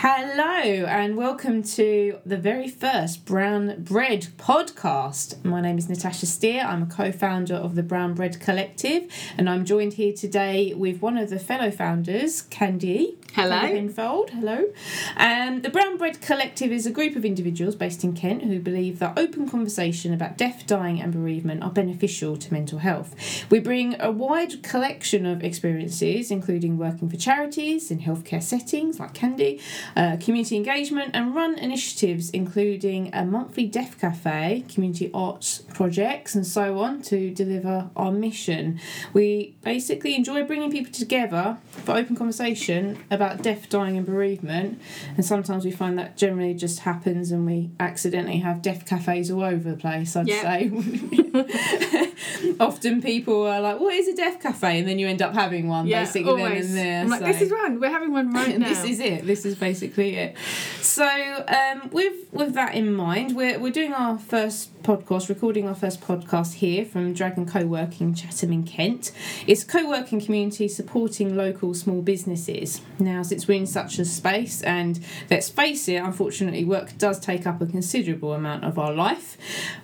Hello, and welcome to the very first Brown Bread podcast. My name is Natasha Steer. I'm a co founder of the Brown Bread Collective, and I'm joined here today with one of the fellow founders, Candy. Hello. Pinfold. Hello. Um, the Brown Bread Collective is a group of individuals based in Kent who believe that open conversation about death, dying, and bereavement are beneficial to mental health. We bring a wide collection of experiences, including working for charities in healthcare settings like Candy, uh, community engagement, and run initiatives including a monthly death cafe, community arts projects, and so on to deliver our mission. We basically enjoy bringing people together for open conversation about death, dying, and bereavement, and sometimes we find that generally just happens and we accidentally have death cafes all over the place, I'd Yeah. say. Often people are like, What is a death cafe? And then you end up having one Yeah, basically always. there. I'm like, this is one. We're having one right now. this is it. This is basically it. So, um, with with that in mind, we're we're doing our first podcast, recording our first podcast here from Dragon Co-working Chatham in Kent. It's co-working community supporting local small businesses. Now, since we're in such a space, and let's face it, unfortunately, work does take up a considerable amount of our life.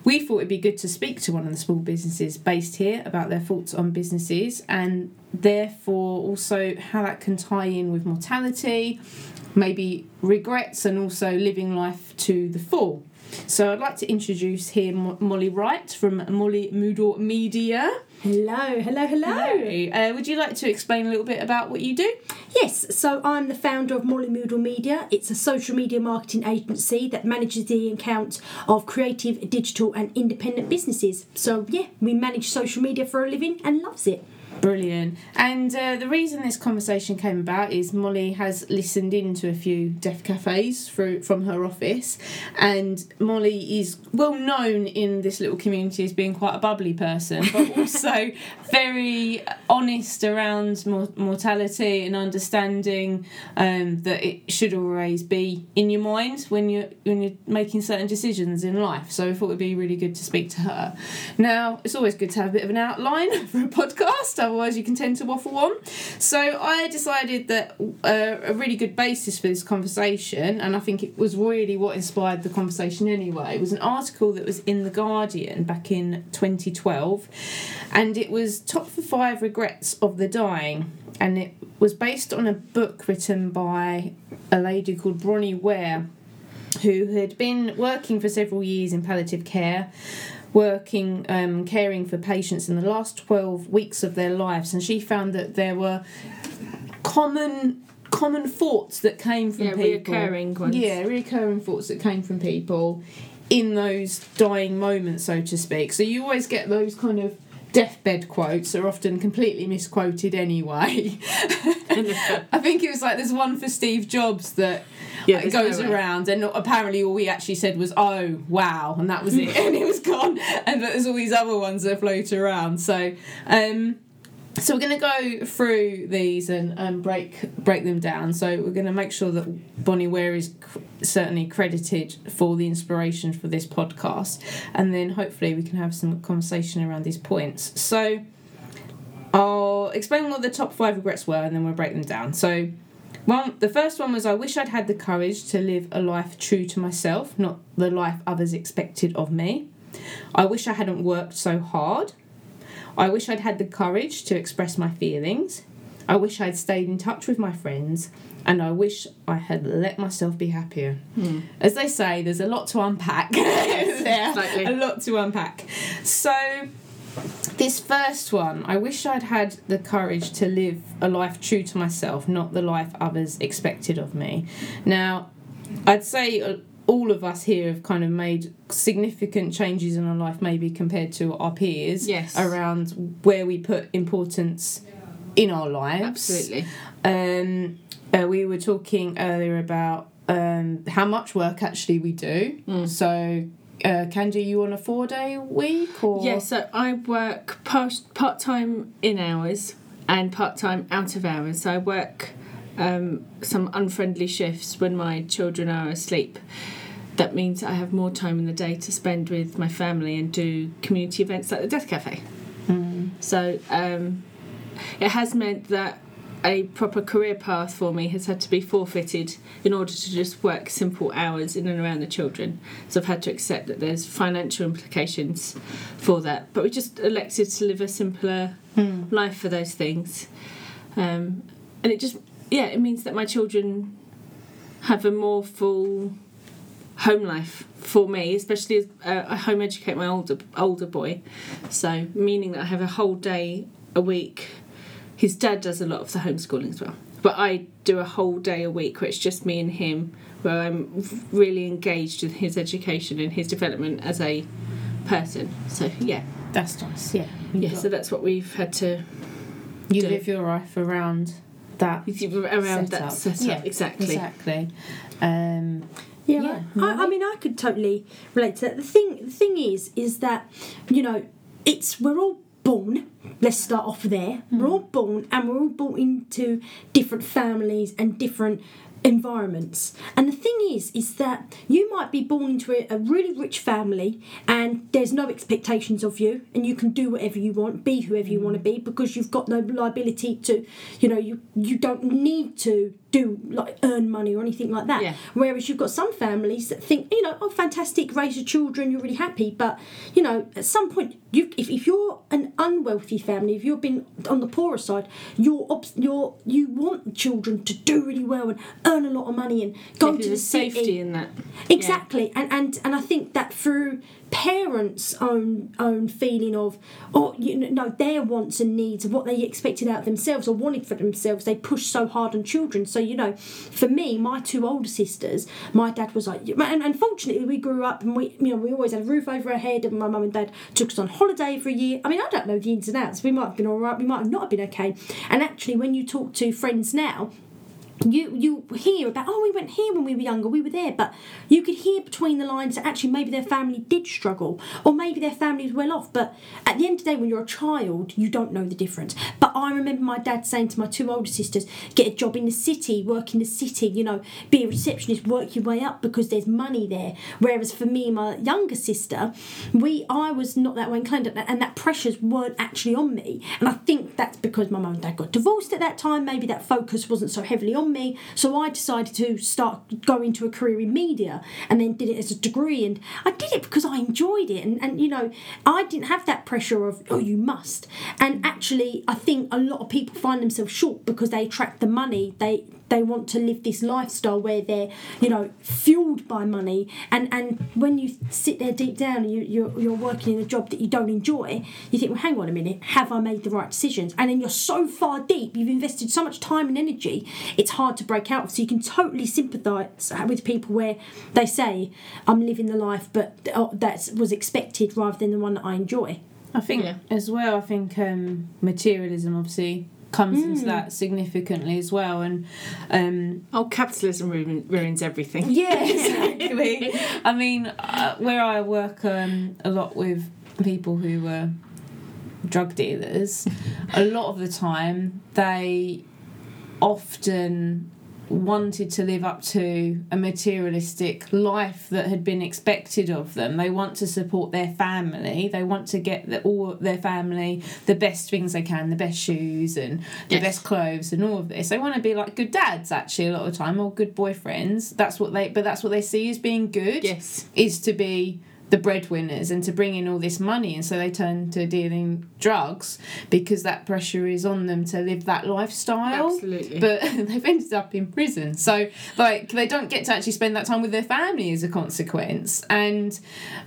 We thought it'd be good to speak to one of the small businesses based here about their thoughts on businesses and therefore also how that can tie in with mortality, maybe regrets, and also living life to the full. So I'd like to introduce here Mo- Molly Wright from Molly Moodle Media. Hello, hello, hello. Uh, would you like to explain a little bit about what you do? Yes, so I'm the founder of Molly Moodle Media. It's a social media marketing agency that manages the account of creative, digital, and independent businesses. So, yeah, we manage social media for a living and loves it. Brilliant. And uh, the reason this conversation came about is Molly has listened in to a few death cafes through from her office, and Molly is well known in this little community as being quite a bubbly person, but also very honest around mor- mortality and understanding um, that it should always be in your mind when you're when you're making certain decisions in life. So I thought it'd be really good to speak to her. Now it's always good to have a bit of an outline for a podcast otherwise you can tend to waffle on. So I decided that uh, a really good basis for this conversation, and I think it was really what inspired the conversation anyway, was an article that was in The Guardian back in 2012, and it was Top for Five Regrets of the Dying. And it was based on a book written by a lady called Bronnie Ware, who had been working for several years in palliative care working um, caring for patients in the last 12 weeks of their lives and she found that there were common common thoughts that came from Yeah, people. reoccurring ones. yeah reoccurring thoughts that came from people in those dying moments so to speak. So you always get those kind of deathbed quotes are often completely misquoted anyway. I think it was like there's one for steve jobs that Yeah, it goes no around and apparently all we actually said was oh wow and that was it and it was gone. And there's all these other ones that float around. So um so we're going to go through these and, and break break them down. So we're going to make sure that Bronnie Ware is cr- certainly credited for the inspiration for this podcast. And then hopefully we can have some conversation around these points. So i'll explain what the top five regrets were and then we'll break them down. So one, the first one was I wish I'd had the courage to live a life true to myself, not the life others expected of me. I wish I hadn't worked so hard. I wish I'd had the courage to express my feelings. I wish I'd stayed in touch with my friends. And I wish I had let myself be happier. Hmm. As they say, there's a lot to unpack there. slightly. A lot to unpack. So, this first one, I wish I'd had the courage to live a life true to myself, not the life others expected of me. Now, I'd say uh, all of us here have kind of made significant changes in our life, maybe compared to our peers, Yes. around where we put importance in our lives. Absolutely. Um, uh, we were talking earlier about um, how much work actually we do. Mm. So, uh, Candy, you on a four day week or Yeah, so I work part part time in hours and part time out of hours. So I work um, some unfriendly shifts when my children are asleep. That means I have more time in the day to spend with my family and do community events like the Death Cafe. Mm. So um, it has meant that a proper career path for me has had to be forfeited in order to just work simple hours in and around the children. So I've had to accept that there's financial implications for that. But we just elected to live a simpler Hmm. life for those things. Um, and it just, yeah, it means that my children have a more full home life for me, especially as uh, I home educate my older older boy. So meaning that I have a whole day a week. His dad does a lot of the homeschooling as well, but I do a whole day a week where it's just me and him, where I'm really engaged in his education and his development as a person. So yeah, That's nice. Yeah. Yeah. got- So that's what we've had to you do. live your life around that. around that setup. setup. Yeah, exactly. Exactly. Um, Yeah, Yeah, I, I mean, I could totally relate to that. The thing, the thing is, is that you know, it's we're all born. Let's start off there. We're mm. all born, and we're all born into different families and different environments. And the thing is, is that you might be born into a, a really rich family, and there's no expectations of you, and you can do whatever you want, be whoever you mm. want to be, because you've got no liability to, you know, you you don't need to do like earn money or anything like that. Yeah. Whereas you've got some families that think, you know, oh, fantastic, raise your children, you're really happy. But, you know, at some point, you if, if you're an unwealthy family, if you've been on the poorer side, you're, obs- you're you want children to do really well and earn a lot of money and go Yeah, to the city. safety in that. Exactly, and and and I think that through parents' own own feeling of, or you know, their wants and needs of what they expected out of themselves or wanted for themselves, they push so hard on children. So you know, for me, my two older sisters, my dad was like, and unfortunately, we grew up and we, you know, we always had a roof over our head, and my mum and dad took us on holiday for a year. I mean, I don't know the ins and outs. We might have been all right, we might have not have been okay. And actually, when you talk to friends now you you hear about oh we went here when we were younger we were there. But you could hear between the lines that actually maybe their family did struggle or maybe their family was well off. But at the end of the day when you're a child you don't know the difference. But I remember my dad saying to my two older sisters get a job in the city work in the city you know be a receptionist work your way up because there's money there. Whereas for me and my younger sister we I was not that way inclined and that- pressures weren't actually on me. And I think that's because my mum and dad got divorced at that time. Maybe that focus wasn't so heavily on me so I decided to start going to a career in media and then did it as a degree. And I did it because I enjoyed it. And, and you know I didn't have that pressure of oh you must. And actually I think a lot of people find themselves short because they attract the money they they want to live this lifestyle where they're you know fueled by money and and when you sit there deep down and you, you're, you're working in a job that you don't enjoy you think well hang on a minute have i made the right decisions and then you're so far deep you've invested so much time and energy it's hard to break out of so you can totally sympathize with people where they say i'm living the life but oh, that was expected rather than the one that i enjoy I think Yeah. as well. I think um, materialism obviously comes Mm. into that significantly as well, and um, Oh, capitalism ruin, ruins everything. yeah, exactly. I mean, uh, where I work um, a lot with people who were drug dealers, a lot of the time they often wanted to live up to a materialistic life that had been expected of them. They want to support their family. They want to get the, all their family the best things they can, the best shoes and the Yes. best clothes and all of this. They want to be like good dads actually a lot of the time or good boyfriends. That's what they but that's what they see as being good Yes. is to be the breadwinners and to bring in all this money. And so they turn to dealing drugs because that pressure is on them to live that lifestyle. Absolutely. but they've ended up in prison. So like they don't get to actually spend that time with their family as a consequence. And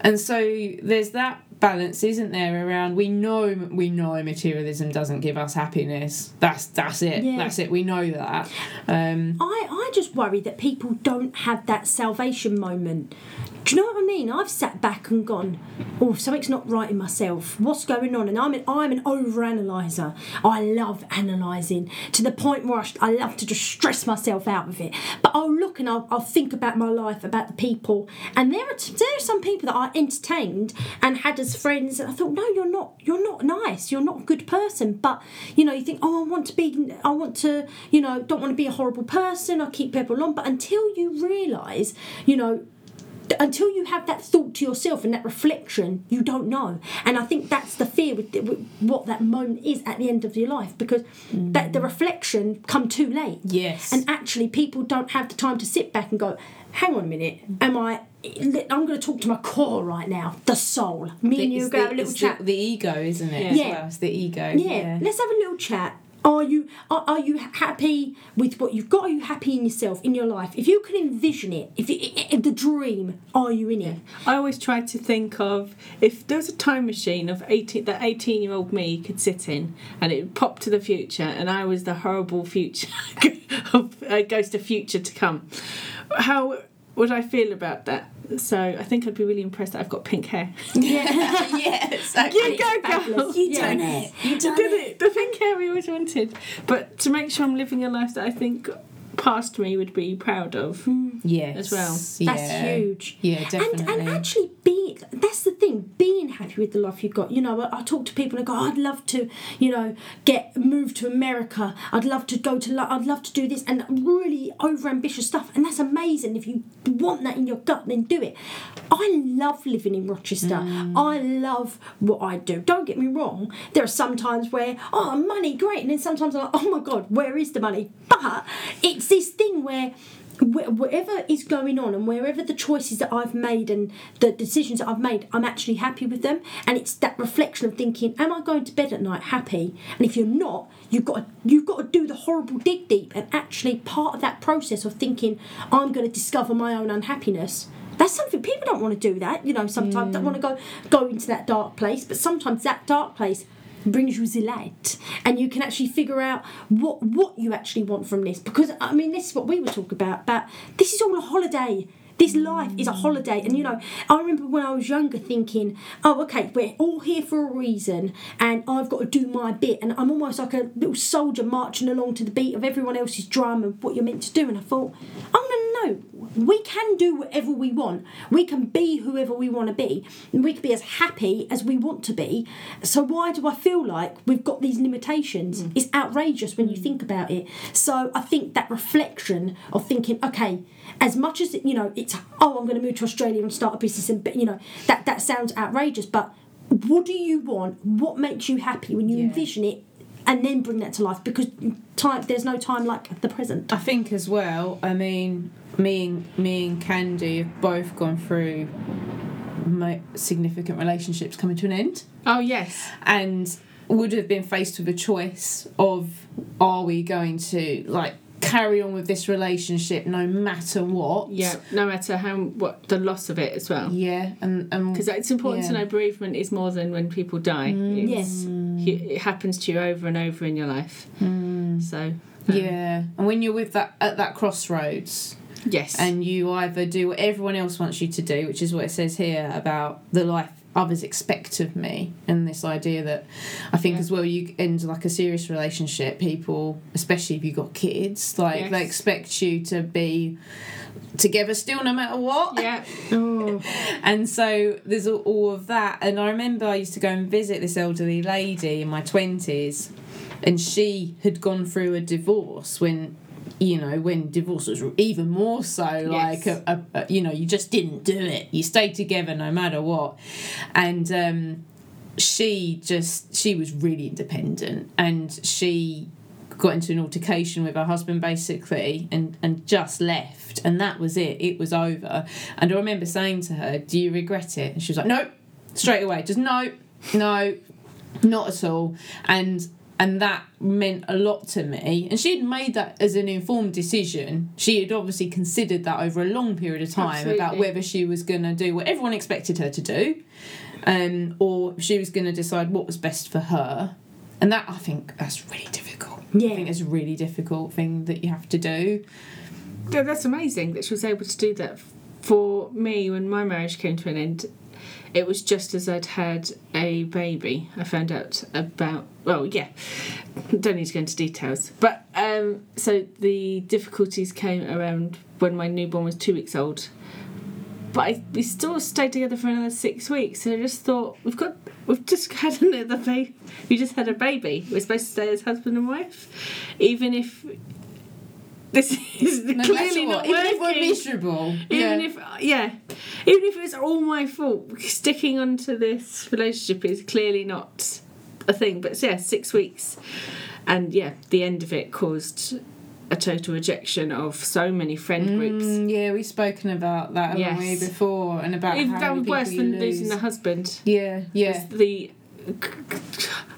and so there's that balance isn't there around we know we know materialism doesn't give us happiness. That's that's it. Yeah. that's it. We know that. Um I, I just worry that people don't have that salvation moment. Do you know what I mean? I've sat back and gone, oh, something's not right in myself. What's going on? And I'm an, I'm an over-analyzer. I love analysing to the point where I, I love to just stress myself out with it. But I'll look and I'll, I'll think about my life, about the people. And there are, t- there are some people that I entertained and had as friends. And I thought, no, you're not, you're not nice. You're not a good person. But, you know, you think, oh, I want to be, I want to, you know, don't want to be a horrible person. I keep people on. But until you realise, you know, until you have that thought to yourself and that reflection, you don't know. And I think that's the fear with, with what that moment is at the end of your life because mm. that the reflection come too late. Yes. And actually, people don't have the time to sit back and go, hang on a minute, am I. I'm going to talk to my core right now, the soul. Me and you go the- have a little chat. The, the ego, isn't it? Yeah. as well? It's the ego. yeah, let's have a little chat. Are you are, are you happy with what you've got? Are you happy in yourself in your life? If you can envision it, if, it, if the dream, are you in it? I always try to think of if there was a time machine of 18 that 18 year old me could sit in and it would pop to the future and I was the horrible future of uh, ghost of future to come. How would I feel about that? So I think I'd be really impressed that I've got pink hair. Yeah, yeah, exactly. You go, girl. You Yeah. done it. You done did it. it. The pink hair we always wanted. But to make sure I'm living a life that I think past me would be proud of. Mm. Yes. As well. That's Yeah. huge. Yeah, definitely. And, and actually being that's the thing, being happy with the life you've got. You know, I, I talk to people and go, I'd love to, you know, get moved to America. I'd love to go to Lo- I'd love to do this and really over ambitious stuff. And that's amazing. If you want that in your gut, then do it. I love living in Rochester. Mm. I love what I do. Don't get me wrong. There are some times where, oh money, great, and then sometimes I'm like, oh my god, where is the money? But it's this thing where wh- whatever is going on and wherever the choices that I've made and the decisions that I've made, I'm actually happy with them. And it's that reflection of thinking, am I going to bed at night happy? And if you're not, you've got to, you've got to do the horrible dig deep. And actually, part of that process of thinking, I'm going to discover my own unhappiness. That's something people don't want to do. That you know, sometimes don't want to go go into that dark place. But sometimes that dark place brings you the light and you can actually figure out what what you actually want from this. Because i mean this is what we were talking about but this is all a holiday. This life is a holiday. And you know i remember when i was younger thinking oh okay we're all here for a reason and i've got to do my bit. And i'm almost like a little soldier marching along to the beat of everyone else's drum and what you're meant to do. And i thought oh no no we can do whatever we want. We can be whoever we want to be. And we can be as happy as we want to be. So why do i feel like we've got these limitations? Mm. It's outrageous when you think about it. So i think that reflection of thinking okay as much as you know it's oh i'm going to move to australia and start a business and you know that that sounds outrageous but what do you want? What makes you happy when you Yeah. envision it and then bring that to life because time there's no time like the present I think as well. I mean, me and me and Candy have both gone through mo- significant relationships coming to an end, Oh yes. and would have been faced with a choice of are we going to like carry on with this relationship no matter what? Yeah. No matter how what the loss of it as well. Yeah, and and Because it's important to know bereavement is more than when people die. It's, yes It happens to you over and over in your life. So. um, yeah, and when you're with that at that crossroads, Yes. and you either do what everyone else wants you to do, which is what it says here about the life others expect of me, and this idea that I think Yeah. as well you end like a serious relationship, people, especially if you've got kids, like Yes. they expect you to be together still no matter what. yeah. And so there's all, all of that. And I remember I used to go and visit this elderly lady in my 20s, and she had gone through a divorce when. You know, when divorce was even more so like Yes. a, a, a, you know, you just didn't do it. You stayed together no matter what. And um, she just, she was really independent and she got into an altercation with her husband basically and, and just left. And that was it. It was over. And I remember saying to her, Do you regret it? And she was like, No, straight away. Just no, no, not at all. And and that meant a lot to me. And she'd made that as an informed decision. She had obviously considered that over a long period of time about whether she was going to do what everyone expected her to do, um, or she was going to decide what was best for her. And that I think that's really difficult. I Yeah. think it's a really difficult thing that you have to do. Yeah, that's amazing that she was able to do that. For me, when my marriage came to an end, it was just as I'd had a baby. I found out about, well, yeah, don't need to go into details. But um, so the difficulties came around when my newborn was two weeks old. But I, we still stayed together for another six weeks. So I just thought, we've got, we've just had another baby. We just had a baby. We're supposed to stay as husband and wife. Even if this is No clearly not even if we're miserable. Even yeah. if yeah, even if it's all my fault, sticking onto this relationship is clearly not a thing. But yeah, six weeks, and yeah, the end of it caused a total rejection of so many friend groups. Mm, yeah, we've spoken about that haven't we before, and about Even how worse than losing the husband. Yeah, yeah, the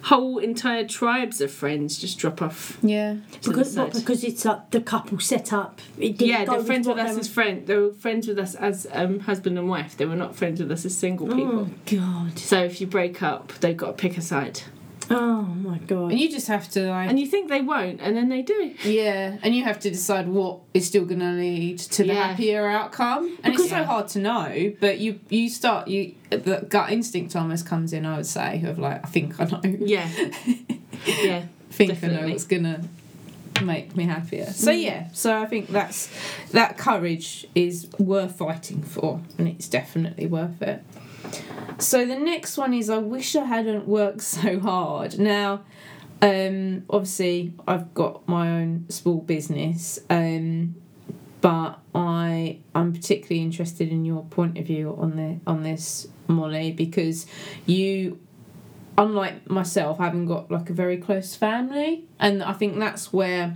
whole entire tribes of friends just drop off. yeah. Because, what, because it's like the couple set up. It didn't yeah, go they're friends what with us were- as friend. They were friends with us as um, husband and wife. They were not friends with us as single people. Oh God! So if you break up, they've got to pick a side. Oh my God! And you just have to like, And you think they won't, and then they do. yeah, and you have to decide what is still going to lead to the Yeah. happier outcome. And it's so hard to know, but you you start you the gut instinct almost comes in. I would say of like I think I know, Yeah. yeah. think I Definitely. know what's gonna make me happier. So mm. yeah, so I think that's that courage is worth fighting for, and it's definitely worth it. So the next one is I wish I hadn't worked so hard. Now, um, obviously I've got my own small business, um, but I I'm particularly interested in your point of view on the on this, Molly, because you unlike myself, haven't got like a very close family, and I think that's where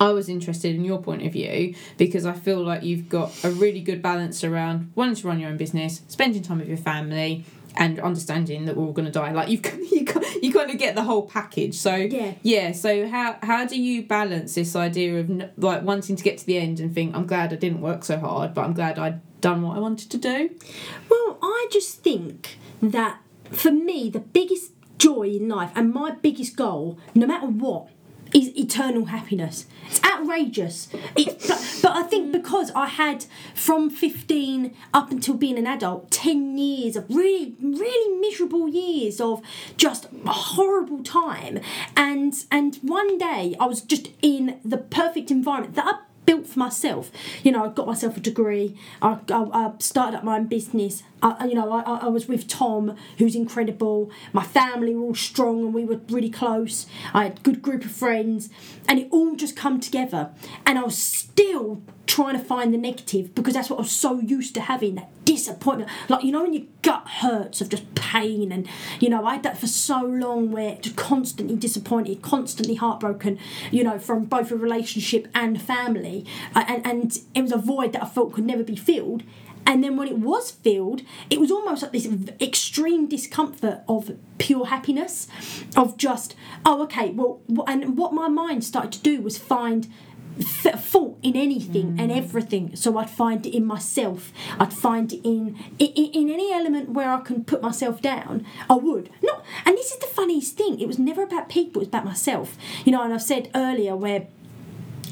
I was interested in your point of view because I feel like you've got a really good balance around wanting to run your own business, spending time with your family, and understanding that we're all going to die. Like you've you you kind of get the whole package. So Yeah. yeah. So how how do you balance this idea of like wanting to get to the end and think I'm glad I didn't work so hard, but I'm glad I'd done what I wanted to do. Well, I just think that for me, the biggest joy in life and my biggest goal, no matter what, is eternal happiness. It's outrageous. But, but I think because I had from 15 up until being an adult, 10 years of really, really miserable years of just a horrible time. And and one day I was just in the perfect environment that I built for myself. You know, I got myself a degree. I, I, I started up my own business. I, you know, I, I was with Tom, who's incredible. My family were all strong and we were really close. I had a good group of friends, and it all just come together. And I was still trying to find the negative because that's what I was so used to having that disappointment. Like you know, when your gut hurts of just pain, and you know, I had that for so long where just constantly disappointed, constantly heartbroken. You know, from both a relationship and family, Uh, and and it was a void that I felt could never be filled. And then when it was filled, it was almost like this extreme discomfort of pure happiness, of just, oh, okay, well, and what my mind started to do was find f- fault in anything and mm. everything. So I'd find it in myself. I'd find it in, in in any element where I can put myself down. I would not. And this is the funniest thing. It was never about people. It was about myself. You know. And I've said earlier where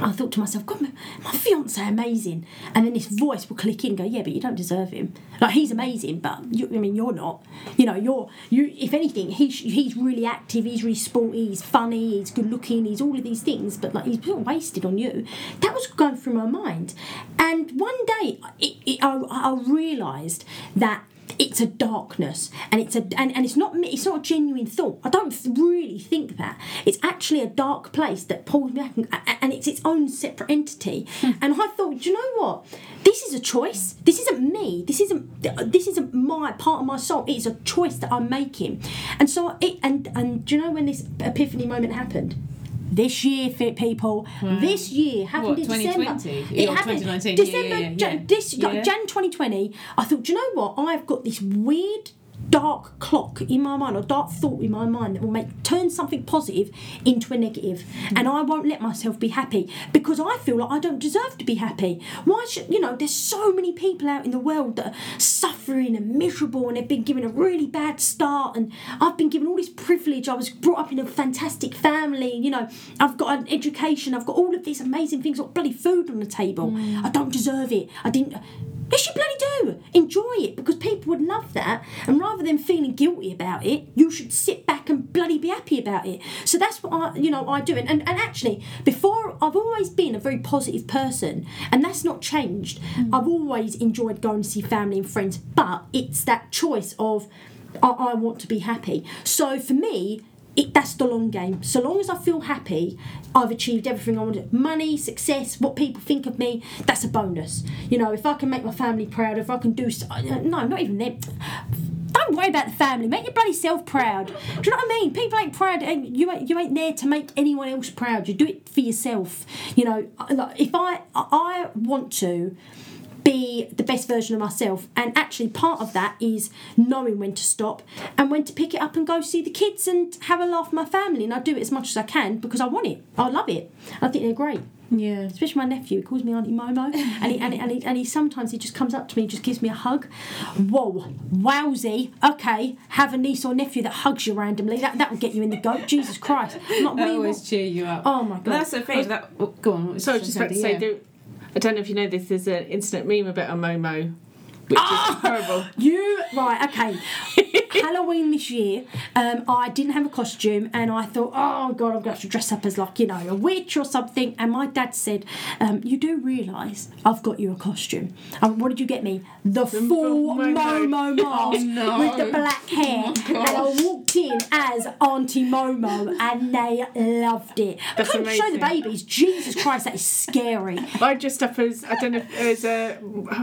I thought to myself, God, my, my fiance amazing, and then this voice will click in and go, yeah, but you don't deserve him. Like he's amazing, but you, I mean, you're not. You know, you're you. If anything, he's he's really active. He's really sporty. He's funny. He's good looking. He's all of these things, but like he's sort wasted on you. That was going through my mind, and one day it, it, I, I realised that it's a darkness and it's a and, and it's not it's not a genuine thought. I don't really think that. It's actually a dark place that pulls me back and, and it's its own separate entity. Hmm. And i thought do you know what? This is a choice. This isn't me. This isn't this isn't my part of my soul. It's a choice that i'm making. And so it and and do you know when this epiphany moment happened this year, fit people. Hmm. This year happened What, in December. It happened 2019, December. yeah, yeah, Jan- yeah. This like, Jan 2020. I thought, do you know what? I've got this weird dark clock in my mind or dark thought in my mind that will make turn something positive into a negative. And I won't let myself be happy because I feel like I don't deserve to be happy. Why should you know there's so many people out in the world that are suffering and miserable and they've been given a really bad start. And I've been given all this privilege. I was brought up in a fantastic family you know. I've got an education. I've got all of these amazing things. I've got bloody food on the table. Mm. I don't deserve it. I didn't Yes, you bloody do. Enjoy it because people would love that. And rather than feeling guilty about it, you should sit back and bloody be happy about it. So that's what I, you know, I do. And, and, and actually, before, I've always been a very positive person, and that's not changed. Mm. I've always enjoyed going to see family and friends, but it's that choice of I, I want to be happy. So for me, it, that's the long game. So long as I feel happy, I've achieved everything I wanted. Money, success, what people think of me, that's a bonus. You know, if I can make my family proud, if I can do so, uh, uh, no, I'm not even them. Don't worry about the family. Make your bloody self proud. Do you know what I mean? People ain't proud. ain't- You ain't, you ain't there to make anyone else proud. You do it for yourself. You know, if I I want to be the best version of myself. And actually, part of that is knowing when to stop and when to pick it up and go see the kids and have a laugh with my family. And I do it as much as I can because I want it. I love it. I think they're great. Yeah. Especially my nephew, he calls me Auntie Momo, and he, and, he, and, he, and he sometimes he just comes up to me and just gives me a hug. Whoa, wowsy! Okay, have a niece or nephew that hugs you randomly. That that will get you in the goat. Jesus Christ! I'm not, what That always want? cheer you up. Oh my But god! that's the thing. That oh, go on. What was So I you was just about to say, Yeah. there, I don't know if you know this, there's an instant meme about a Momo, which Ah! is horrible. You right? Okay. Halloween this year, um, I didn't have a costume, and I thought, oh god, I'm going to have to dress up as like you know a witch or something. And my dad said, um, "You do realise I've got you a costume." Um, what did you get me? The full Momo. Momo mask Oh, no. with the black hair, and I walked in as Auntie Momo, and they loved it. That's I couldn't show the babies. Jesus Christ, that is scary. I dressed up as, I don't know, there's a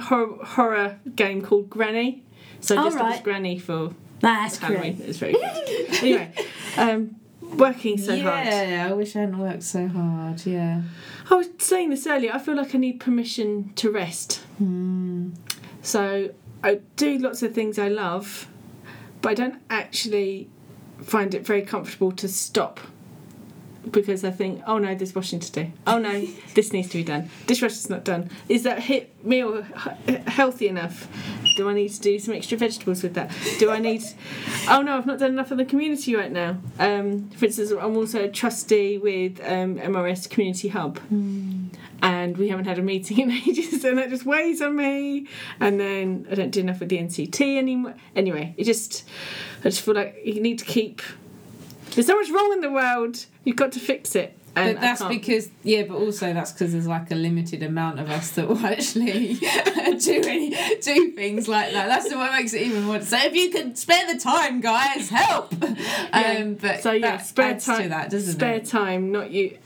horror, horror game called Granny. So I up as. Granny for That's Halloween. great. It was very good. anyway, um, working so hard. yeah, I wish I hadn't worked so hard. Yeah. I was saying this earlier. I feel like I need permission to rest. So I do lots of things I love, but I don't actually find it very comfortable to stop because I think, oh no, there's washing to do. Oh no, this needs to be done. Dishwasher's not done. Is that hit meal h- healthy enough? Do I need to do some extra vegetables with that? Do I need? Oh no, I've not done enough in the community right now. Um, for instance, I'm also a trustee with um, MRS Community Hub and we haven't had a meeting in ages, and that just weighs on me. And then I don't do enough with the NCT anymore. Anyway, it just, I just feel like you need to keep. There's so much wrong in the world. You've got to fix it. And But that's because yeah, but also that's because there's like a limited amount of us that will actually do any, do things like that. That's what makes it even more. So if you could spare the time, guys, help. Um, but So yeah, spare time. to that, doesn't spare it? time, not you.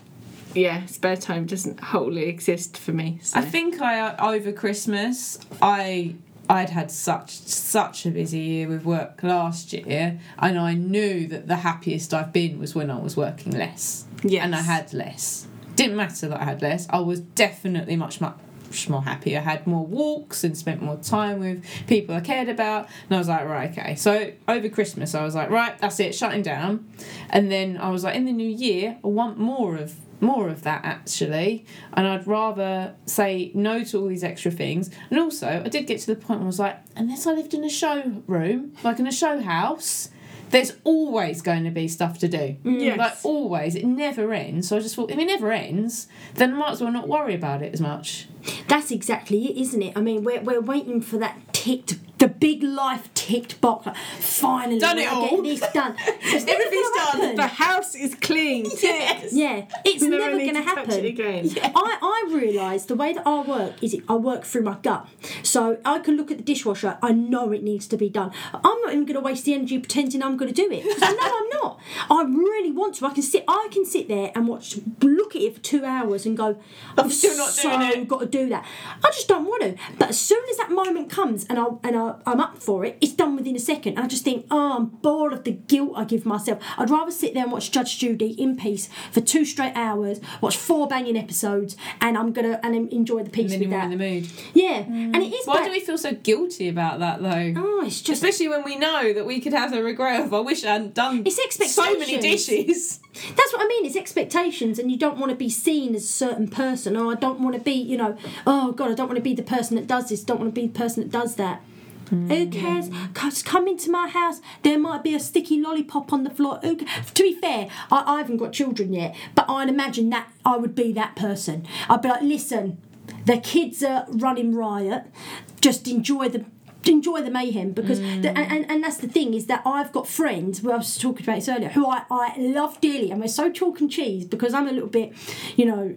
Yeah, spare time doesn't wholly exist for me. So. I think I over Christmas I I'd had such such a busy year with work last year, and I knew that the happiest I've been was when I was working less. Yeah, and I had less. Didn't matter that I had less. I was definitely much much more happy. I had more walks and spent more time with people I cared about, and I was like, right, okay. So over Christmas, I was like, right, that's it, shutting down, and then I was like, in the new year, I want more of more of that actually. And I'd rather say no to all these extra things. And also I did get to the point where I was like unless I lived in a showroom like in a show house there's always going to be stuff to do. Mm. Yes. like always. It never ends. So I just thought if it never ends then I might as well not worry about it as much. That's exactly it, isn't it? I mean, we're, we're waiting for that ticked, the big life ticked box. Like, finally, Done it all. Get this done. Everything's done. happen. the house is clean. yes Yeah, it's Never never going to to happen. it again. I, I realise the way that I work is I work through my gut. So I can look at the dishwasher, I know it needs to be done. I'm not even going to waste the energy pretending I'm going to do it. I know I'm not. I really want to. I can sit I can sit there and watch look at it for two hours and go, I've still not so doing it." got to do that. I just don't want to. But as soon as that moment comes and I and I, I'm up for it, it's done within a second. And I just think, oh, I'm bored of the guilt I give myself. I'd rather sit there and watch Judge Judy in peace for two straight hours, watch four banging episodes, and I'm gonna and enjoy the peace and then with you're that. in the mood yeah, mm. and it is. why do we feel so guilty about that though Oh, it's just. Especially when we know that we could have the regret of, I wish I hadn't done It's so many dishes. That's what I mean. It's expectations, and you don't want to be seen as a certain person. Oh, I don't want to be, you know, oh God, I don't want to be the person that does this. Don't want to be the person that does that. Who cares? Come into my house. There might be a sticky lollipop on the floor. To be fair, I, I haven't got children yet, but I'd imagine that I would be that person. I'd be like, listen, the kids are running riot. Just enjoy the enjoy the mayhem because mm. the, and, and, and that's the thing is that I've got friends well, I was talking about this earlier who I, I love dearly and we're so chalk and cheese because I'm a little bit you know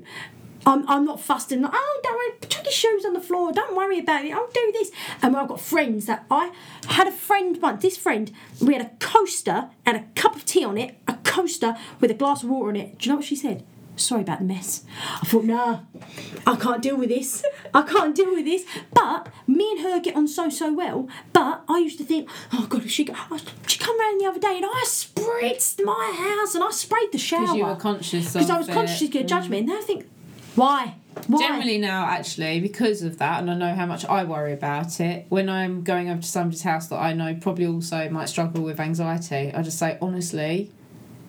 I'm, I'm not fussed and like, oh don't worry chuck your shoes on the floor don't worry about it I'll do this and I've got friends that I had a friend once this friend we had a coaster and a cup of tea on it a coaster with a glass of water in it. Do you know what she said? Sorry about the mess. I thought, nah, I can't deal with this. I can't deal with this. But me and her get on so so well. But I used to think, oh god, she oh, she come round the other day and I spritzed my house and I sprayed the shower Because you were conscious because I was it. conscious to judge me. And then I think, why? Why? Generally now, actually, because of that, and I know how much I worry about it, when I'm going over to somebody's house that I know probably also might struggle with anxiety, I just say, honestly,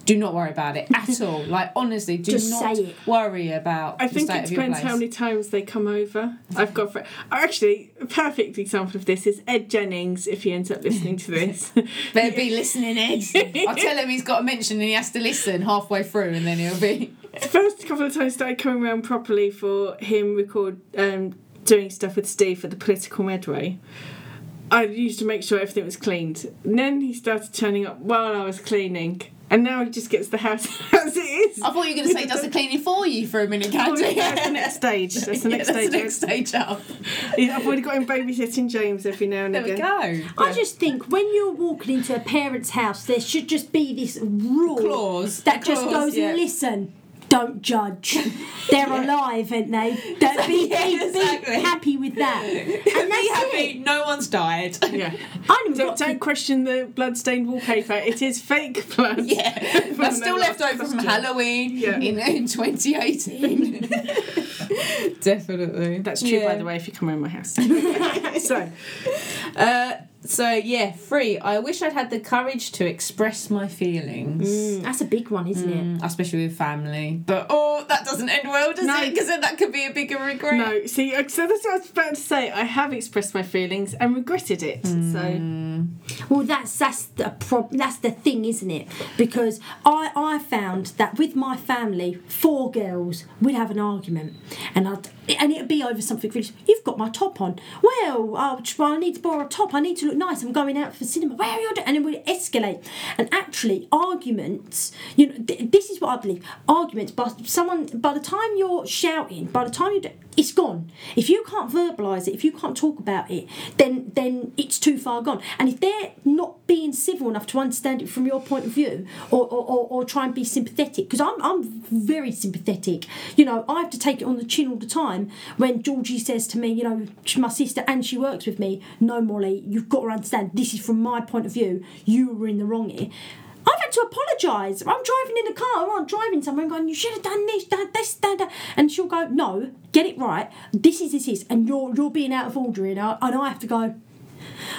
do not worry about it at all. Like, honestly, do Just not say it. worry about I the think state it of your depends place. how many times they come over. I've got fr- actually a perfect example of this is Ed Jennings. If he ends up listening to this, Better be listening, Ed. I'll tell him he's got a mention and he has to listen halfway through and then he'll be. The first couple of times I started coming around properly for him record um, doing stuff with Steve for the political medway. I used to make sure everything was cleaned. And then he started turning up while I was cleaning, and now he just gets the house as it is. I thought you were going to say does the cleaning for you for a minute, Oh, Candy. that's the next stage. That's the Yeah, next that's stage. the next stage up. Yeah, I've already got him babysitting James every now and There we again. go. I just think when you're walking into a parent's house, there should just be this rule Clause. that A just clause, goes, yeah. listen, don't judge. They're alive, aren't they? Don't be, Yeah, be, exactly. be happy with that. And Be happy, it. no one's died. Yeah. I don't, Don't, don't question the blood-stained wallpaper. It is fake blood. Yeah, From that's still left over from. Halloween Yeah. in, in 2018. Definitely. That's true, by the way. If you come around my house. so, Uh, so, yeah, free. I wish I'd had the courage to express my feelings. Mm, that's a big one, isn't it? Mm, especially with family. But, oh, that doesn't end well, does No. it? Because then that could be a bigger regret. no, see, uh, so that's what I was about to say. I have expressed my feelings and regretted it. So, Well, that's that's the prob- that's the thing, isn't it? Because I I found that with my family, four girls, we'd have an argument, and I'd and it'd be over something really. You've got my top on. Well, oh, well, I need to borrow a top. I need to look nice. I'm going out for cinema. Where are you? And it would escalate. And actually, arguments. You know, th- this is what I believe. Arguments. But someone by the time you're shouting, by the time you do, it's gone. If you can't verbalise it, if you can't talk about it, then then it's too far gone. And if they're not being civil enough to understand it from your point of view, or or, or, or try and be sympathetic, because I'm I'm very sympathetic. You know, I have to take it on the chin all the time when Georgie says to me, you know, my sister and she works with me. No, Molly, you've got to understand. This is from my point of view. You were in the wrong here. I've had to apologise. I'm driving in a car I'm driving somewhere and going, you should have done this, done this, done that. And she'll go, no, get it right. This is this is, and you're you're being out of order, and I, and I have to go.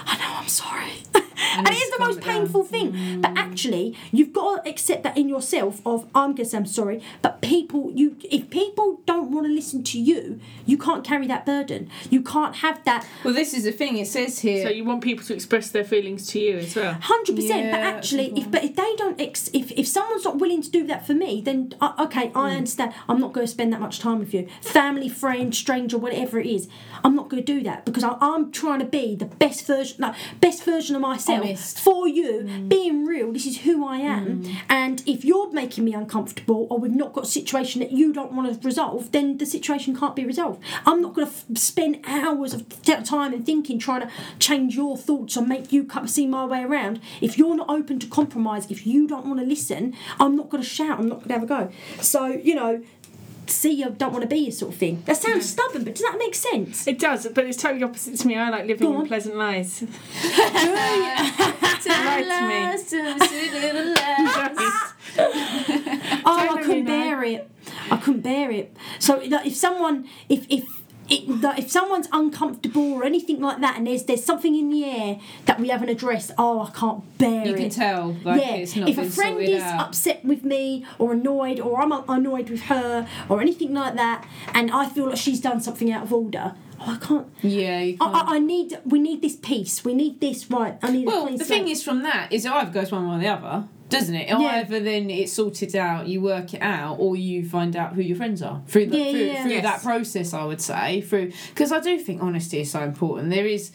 I know, I'm sorry. And, it just is the most it down. painful thing. But actually, you've got to accept that in yourself of I'm gonna say I'm sorry. But people you if people don't want to listen to you, you can't carry that burden. You can't have that Well, this is the thing. It says here. so you want people to express their feelings to you as well. Hundred percent. But actually, if but if they don't, ex- if if someone's not willing to do that for me, then uh, okay, I understand. I'm not going to spend that much time with you, family, friend, stranger, whatever it is. I'm not going to do that because I, I'm trying to be the best version, no, best version of myself Honest. for you. Mm. Being real, this is who I am. Mm. And if you're making me uncomfortable, or we've not got a situation that you don't want to resolve, then the situation can't be resolved. I'm not going to f- spend hours of time and thinking, trying to change your thoughts or make you come see my way around. If you're not open to compromise, if you don't want to listen, I'm not going to shout. I'm not going to have a go. So you know. See, you don't want to be you sort of thing. That sounds stubborn, but does that make sense? It does, but it's totally opposite to me. I like living in pleasant lies. Lies to me, sweet little lies. Oh, I couldn't bear it. I couldn't bear it. So like, if someone, if if it, like, if someone's uncomfortable or anything like that, and there's there's something in the air that we haven't addressed, oh, I can't bear You it. You can tell, like, yeah, it's not if a friend is out. upset with me or annoyed, or I'm annoyed with her, or anything like that, and I feel like she's done something out of order, oh, I can't. Yeah, you I, can't. I, I need. We need this peace. We need this. Right. I need. a Well, the thing is, from that, is it either goes one way or the other, doesn't it? Yeah. Either then it's sorted out, you work it out, or you find out who your friends are through the, Yeah, through, yeah. through Yes. that process. I would say through because I do think honesty is so important. There is,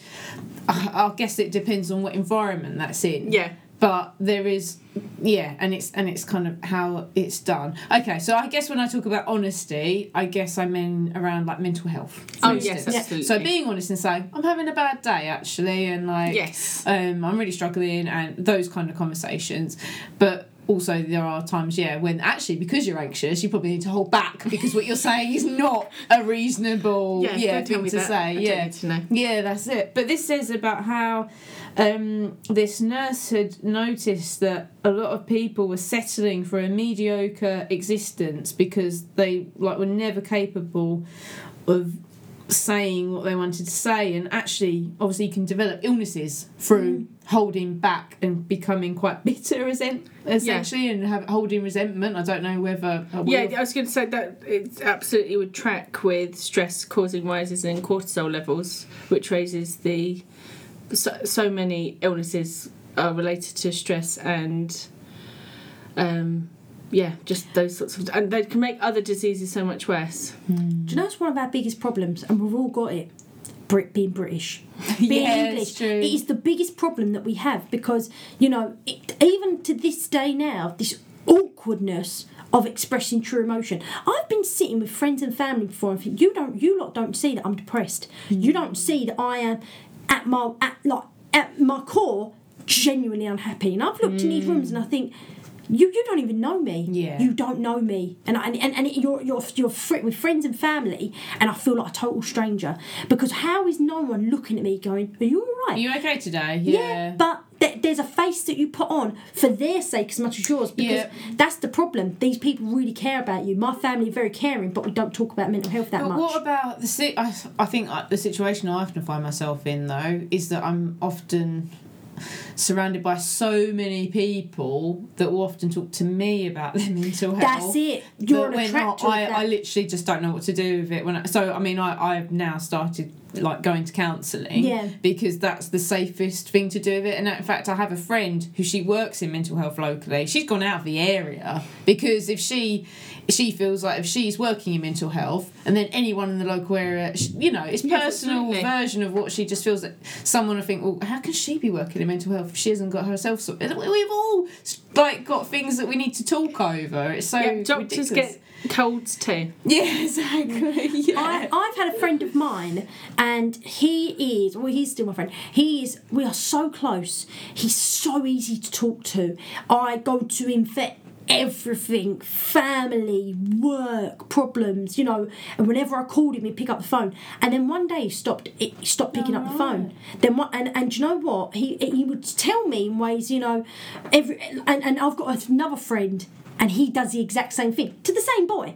I I guess it depends on what environment that's in. Yeah. But there is, yeah, and it's and it's kind of how it's done. Okay, so I guess when I talk about honesty, I guess I mean around like mental health. Oh, yes, absolutely. So being honest and saying I'm having a bad day actually, and like Yes. um, I'm really struggling and those kind of conversations. But also there are times yeah when actually because you're anxious you probably need to hold back because what you're saying is not a reasonable Yeah, yeah, thing to that. say I yeah need to know. yeah that's it but this says about how um, this nurse had noticed that a lot of people were settling for a mediocre existence because they like were never capable of saying what they wanted to say. And actually obviously you can develop illnesses through holding back and becoming quite bitter resent- essentially and have holding resentment. I don't know whether uh, Yeah, I was going to say that it absolutely would track with stress causing rises in cortisol levels, which raises the so, so many illnesses are related to stress and um, yeah, just those sorts of and they can make other diseases so much worse. Do you know it's one of our biggest problems, and we've all got it? Brit being British, being Yeah, English. it's true. It is the biggest problem that we have because you know, it, even to this day now, this awkwardness of expressing true emotion. I've been sitting with friends and family before and think, you don't, you lot don't see that I'm depressed. You Hmm. don't see that I am at my at like at my core genuinely unhappy. And I've looked in these rooms and I think. You, you don't even know me. Yeah. You don't know me, and I- and and, and it, you're you're you're fri with friends and family, and I feel like a total stranger because how is no one looking at me going, "Are you all right? are you okay today yeah. yeah, but th- there's a face that you put on for their sake as much as yours because Yeah. that's the problem. These people really care about you. My family are very caring, but we don't talk about mental health that But much. what about the si- I, I think I- the situation I often find myself in though is that I'm often surrounded by so many people that will often talk to me about their mental health. that's it. You're an attractor. I. I literally just don't know what to do with it. When I, so I mean I I've now started like going to counselling Yeah. because that's the safest thing to do with it. And in fact, I have a friend who she works in mental health locally. She's gone out of the area because if she she feels like if she's working in mental health and then anyone in the local area, sh- you know, it's personal version of what she just feels that someone will think, well, how can she be working in mental health if she hasn't got herself sorted? We've all like got things that we need to talk over. It's so yeah, doctors ridiculous. get colds too. Yeah, exactly. Yeah. I, I've had a friend of mine, and he is, well, he's still my friend. He is, we are so close. He's so easy to talk to. I go to him for everything family, work, problems, you know. And whenever I called him, he'd pick up the phone. And then one day he stopped, he stopped picking up the phone. Then what, and, and do you know what? He, he would tell me in ways, you know, every, and, and I've got another friend and he does the exact same thing to the same boy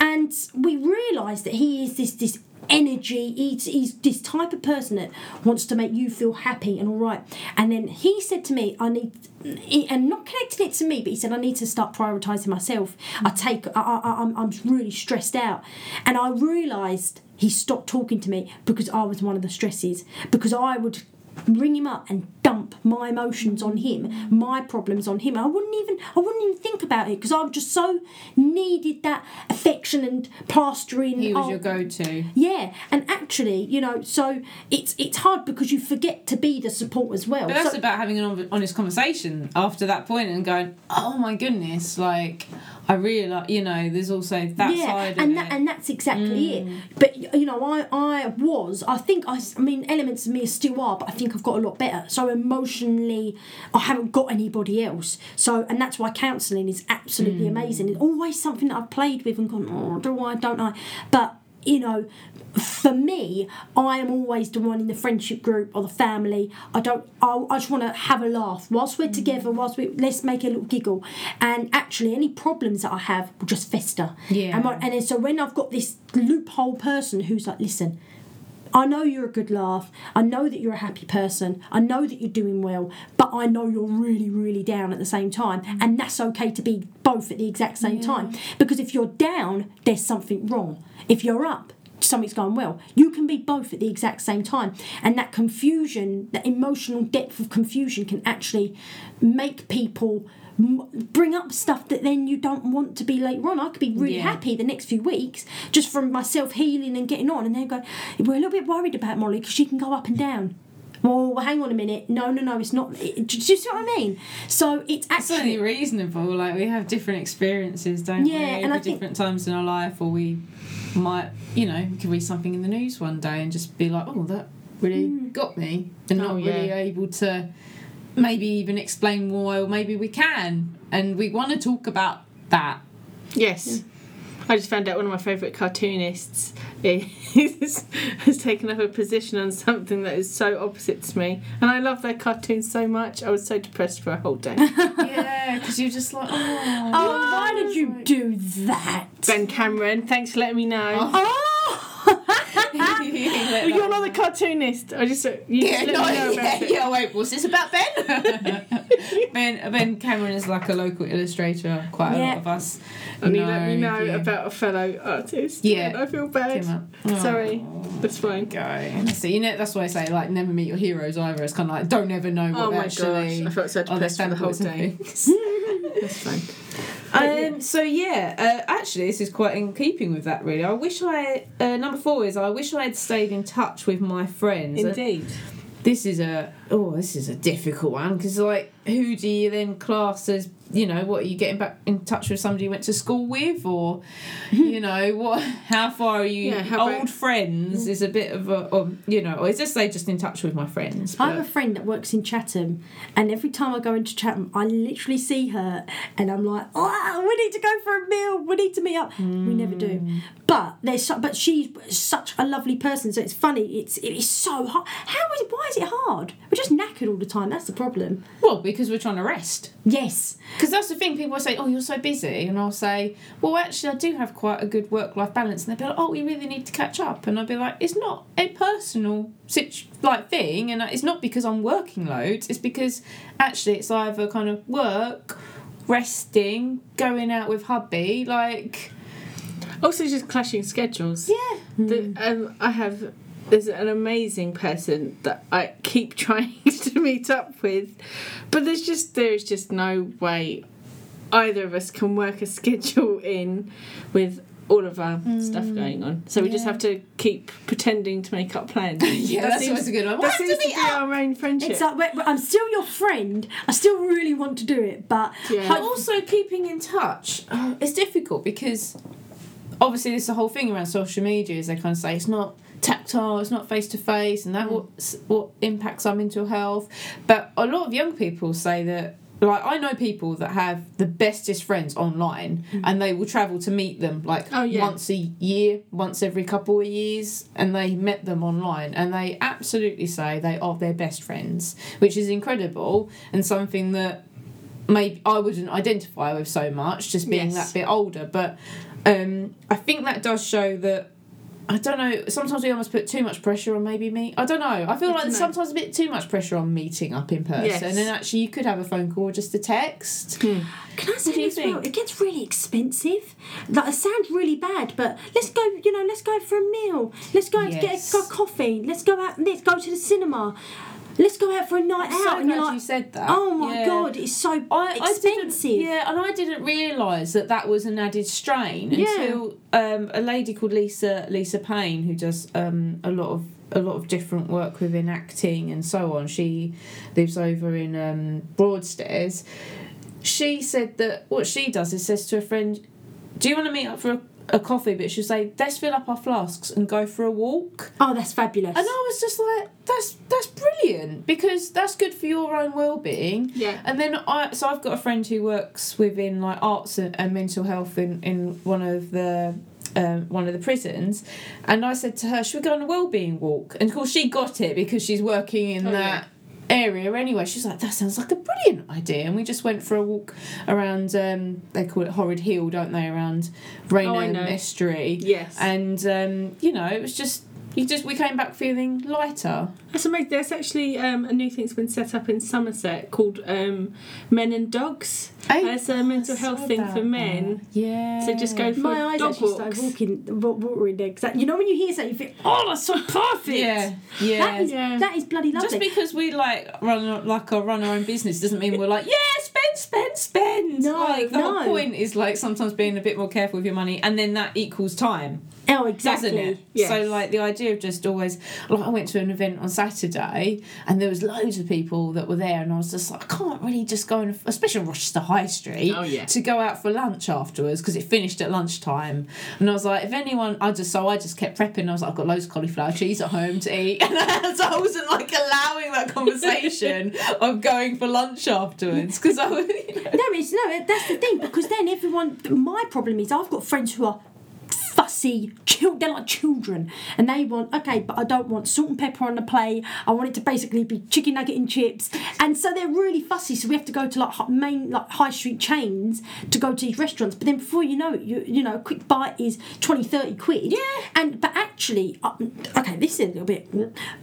and we realise that he is this this energy. He's, he's this type of person that wants to make you feel happy and all right. And then he said to me i need and not connecting it to me but he said i need to start prioritising myself. I take I, I, I'm, I'm really stressed out. And i realised he stopped talking to me because i was one of the stresses because i would ring him up and dump my emotions on him, my problems on him. I wouldn't even I wouldn't even think about it because I'm just so needed that affection and plastering. he was oh, your go-to. yeah, and actually, you know, so it's it's hard because you forget to be the support as well. But that's So- about having an honest conversation after that point and going, oh my goodness, like I realise, you know, there's also that yeah, side of and it. that, and that's exactly Mm. it. But you know, I I was I think I, I mean elements of me still are, but I think I've got a lot better. So emotionally, I haven't got anybody else. So and that's why counselling is absolutely Mm. amazing. It's always something that I've played with and gone, oh, do I, don't I? But you know, for me, I am always the one in the friendship group or the family. I don't. I, I just want to have a laugh whilst Mm. we're together. Whilst we let's make a little giggle. And actually, any problems that I have will just fester. Yeah. And, my, and then so when I've got this loophole person who's like, listen. I know you're a good laugh. I know that you're a happy person. I know that you're doing well, but I know you're really, really down at the same time. Mm. And that's okay to be both at the exact same time. Because if you're down, there's something wrong. If you're up, something's going well. You can be both at the exact same time. And that confusion, that emotional depth of confusion can actually make people bring up stuff that then you don't want to be later on. I could be really Yeah. happy the next few weeks just from myself healing and getting on, and then go, we're a little bit worried about Molly because she can go up and down. Well, hang on a minute. No, no, no, it's not. It, do you see what I mean? So it's It's actually. reasonable. Like we have different experiences, don't Yeah, we? and Over I think- different times in our life, or we might, you know, we could read something in the news one day and just be like, "Oh, that really Hmm. got me," and Oh, not yeah. really able to maybe even explain why, or maybe we can, and we want to talk about that. Yes. I just found out one of my favourite cartoonists is, has taken up a position on something that is so opposite to me. And I love their cartoons so much. I was so depressed for a whole day. yeah, because you're just like, oh, Oh, why did you do that? ben Cameron, thanks for letting me know. Oh! Well, you're not the cartoonist. I just you Yeah, just no, know yeah, about it. yeah. Wait, was this about Ben? ben Ben Cameron is like a local illustrator. Quite a Yeah. lot of us. And you let me know you. about a fellow artist. Yeah. I feel bad. Oh. Sorry. That's fine. Go. So you know that's why I say like never meet your heroes either. It's kind of like don't ever know oh what Oh they my actually. gosh. I felt so depressed for the whole day. That's fine. Um, so yeah, uh, actually, this is quite in keeping with that. Really, I wish I uh, number four is I wish I had stayed in touch with my friends. Uh, Indeed. this is a oh, this is a difficult one because like, who do you then class as? You know, what are you getting back in touch with somebody you went to school with, or you know, what? How far are you? Yeah, how Old about- friends is a bit of a, or, you know, or is this say just in touch with my friends? I have a friend that works in Chatham, and every time I go into Chatham, I literally see her, and I'm like, "Oh, we need to go for a meal. We need to meet up." We never do. Hmm. But there's, so, but she's such a lovely person, so it's funny. It's it is so hard. How is it? Why is it hard? We're just knackered all the time. That's the problem. well, because we're trying to rest. Yes. Because that's the thing, people say, oh, you're so busy. And I'll say, well, actually, I do have quite a good work life balance. And they'll be like, oh, we really need to catch up. And I'll be like, it's not a personal situ- like thing. And it's not because I'm working loads. It's because actually it's either kind of work, resting, going out with hubby. Like, Also, just clashing schedules. yeah. The, um, I have there's an amazing person that I keep trying to meet up with, but there's just there is just no way either of us can work a schedule in with all of our stuff going on. So we just have to keep pretending to make up plans. Yeah, That that's seems- always a good one. That We'll have to seems to meet be up. our main friendship. It's like we're- we're- I'm still your friend. I still really want to do it, but Yeah. But also keeping in touch, uh, it's difficult because obviously there's the whole thing around social media is they kind of say it's not tactile, it's not face to face, and that what what impacts our mental health. But a lot of young people say that. Like I know people that have the bestest friends online, and they will travel to meet them like Oh, yeah. once a year, once every couple of years, and they met them online, and they absolutely say they are their best friends, which is incredible and something that maybe I wouldn't identify with so much, just being Yes. that bit older. But um, I think that does show that. I don't know. Sometimes we almost put too much pressure on maybe me. I don't know. I feel I like sometimes a bit too much pressure on meeting up in person, Yes. and actually you could have a phone call or just a text. Hmm. Can I say What do you as well? It gets really expensive. Like it sounds really bad, but let's go. You know, let's go for a meal. Let's go to get a, a coffee. Let's go out. Let's go to the cinema. Let's go out for a night So out. and glad like, you said that. oh my Yeah. god, it's so I, I expensive. didn't, yeah, and I didn't realise that that was an added strain Yeah. until um, a lady called Lisa Lisa Payne, who does um, a lot of a lot of different work within acting and so on. She lives over in um, Broadstairs. She said that what she does is says to a friend, "Do you want to meet up for a, a coffee?" But she'll say, "Let's fill up our flasks and go for a walk." Oh, that's fabulous. And I was just like, "That's that's brilliant because that's good for your own well-being." Yeah. And then I, so I've got a friend who works within like arts and, and mental health in, in one of the um, one of the prisons, and I said to her, "Should we go on a well-being walk?" And of course, she got it because she's working in Oh, that area anyway. She's like, "That sounds like a brilliant idea," and we just went for a walk around. Um, they call it Horrid Hill, don't they? Around Oh, know. Estuary, Yes. and um, you know, it was just. You just we came back feeling lighter. That's amazing. There's actually um, a new thing that's been set up in Somerset called um, Men and Dogs. And it's a mental health thing for men. Yeah. So just go for my eyes dog actually walks. started walking, wa- watering there. 'cause that- you know when you hear something, you think, oh, that's so perfect. Yeah, yeah. That is, Yeah. that is bloody lovely. Just because we like run like or run our own business doesn't mean we're like yeah spend spend spend. No, like the no. whole point is like sometimes being a bit more careful with your money, and then that equals time. Oh, exactly. doesn't it? Yes. So like the idea of just always like I went to an event on Saturday and there was loads of people that were there and I was just like I can't really just go and especially on Rochester High Street Oh, yeah. to go out for lunch afterwards because it finished at lunchtime and I was like if anyone I just so I just kept prepping I was like I've got loads of cauliflower cheese at home to eat and so I wasn't like allowing that conversation of going for lunch afterwards because I was you know, No, it's no. That's the thing because then everyone. My problem is I've got friends who are chil- They're like children, and they want okay, but I don't want salt and pepper on the plate. I want it to basically be chicken nugget and chips, and so they're really fussy. So we have to go to like main like high street chains to go to these restaurants. But then before you know it, you you know a quick bite is 20, 30 quid. Yeah. And but actually, uh, okay, this is a little bit.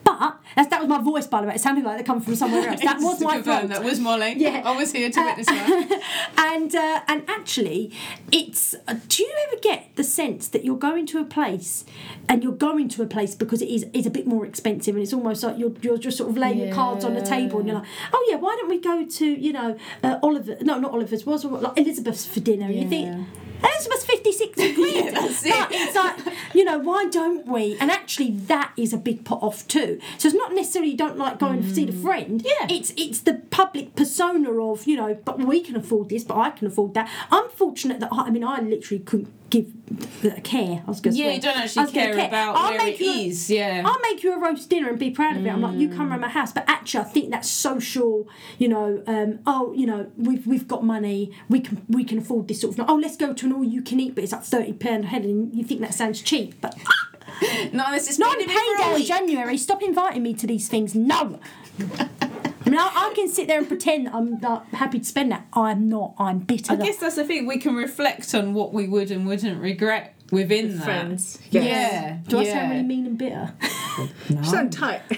But that's, that was my voice, by the way. It sounded like they come from somewhere else. That was my confirm, that was Molly Yeah. I was here to witness that and uh, and actually, it's. Uh, do you ever get the sense that you're going to a place, and you're going to a place because it is is a bit more expensive, and it's almost like you're you're just sort of laying your cards on the table, and you're like, oh yeah, why don't we go to you know uh, Oliver? No, not Oliver's. Was like Elizabeth's for dinner? And you Yeah. think. Elizabeth's 56 quid. that's it. But it's like, you know, why don't we? And actually, that is a big put off too. So it's not necessarily you don't like going to see the friend. Yeah. It's it's the public persona of, you know, but we can afford this, but I can afford that. I'm fortunate that, I, I mean, I literally couldn't give care. I was going to Yeah, you don't actually care about where it is, yeah. I'll make you a roast dinner and be proud of it. I'm like, you come around my house, but actually, I think that's social. You know, um, oh, you know, we've we've got money, we can we can afford this sort of. Oh, let's go to an all you can eat, but it's like thirty pound a head, and you think that sounds cheap, but no this is not spending on it for a payday in. January. Stop inviting me to these things. No. I mean, I, I can sit there and pretend I'm like, happy to spend that. I'm not. I'm bitter. I guess that's the thing. We can reflect on what we would and wouldn't regret within that. Friends. Yeah. Yes. Do I yeah. sound really mean and bitter? No. Sound tight.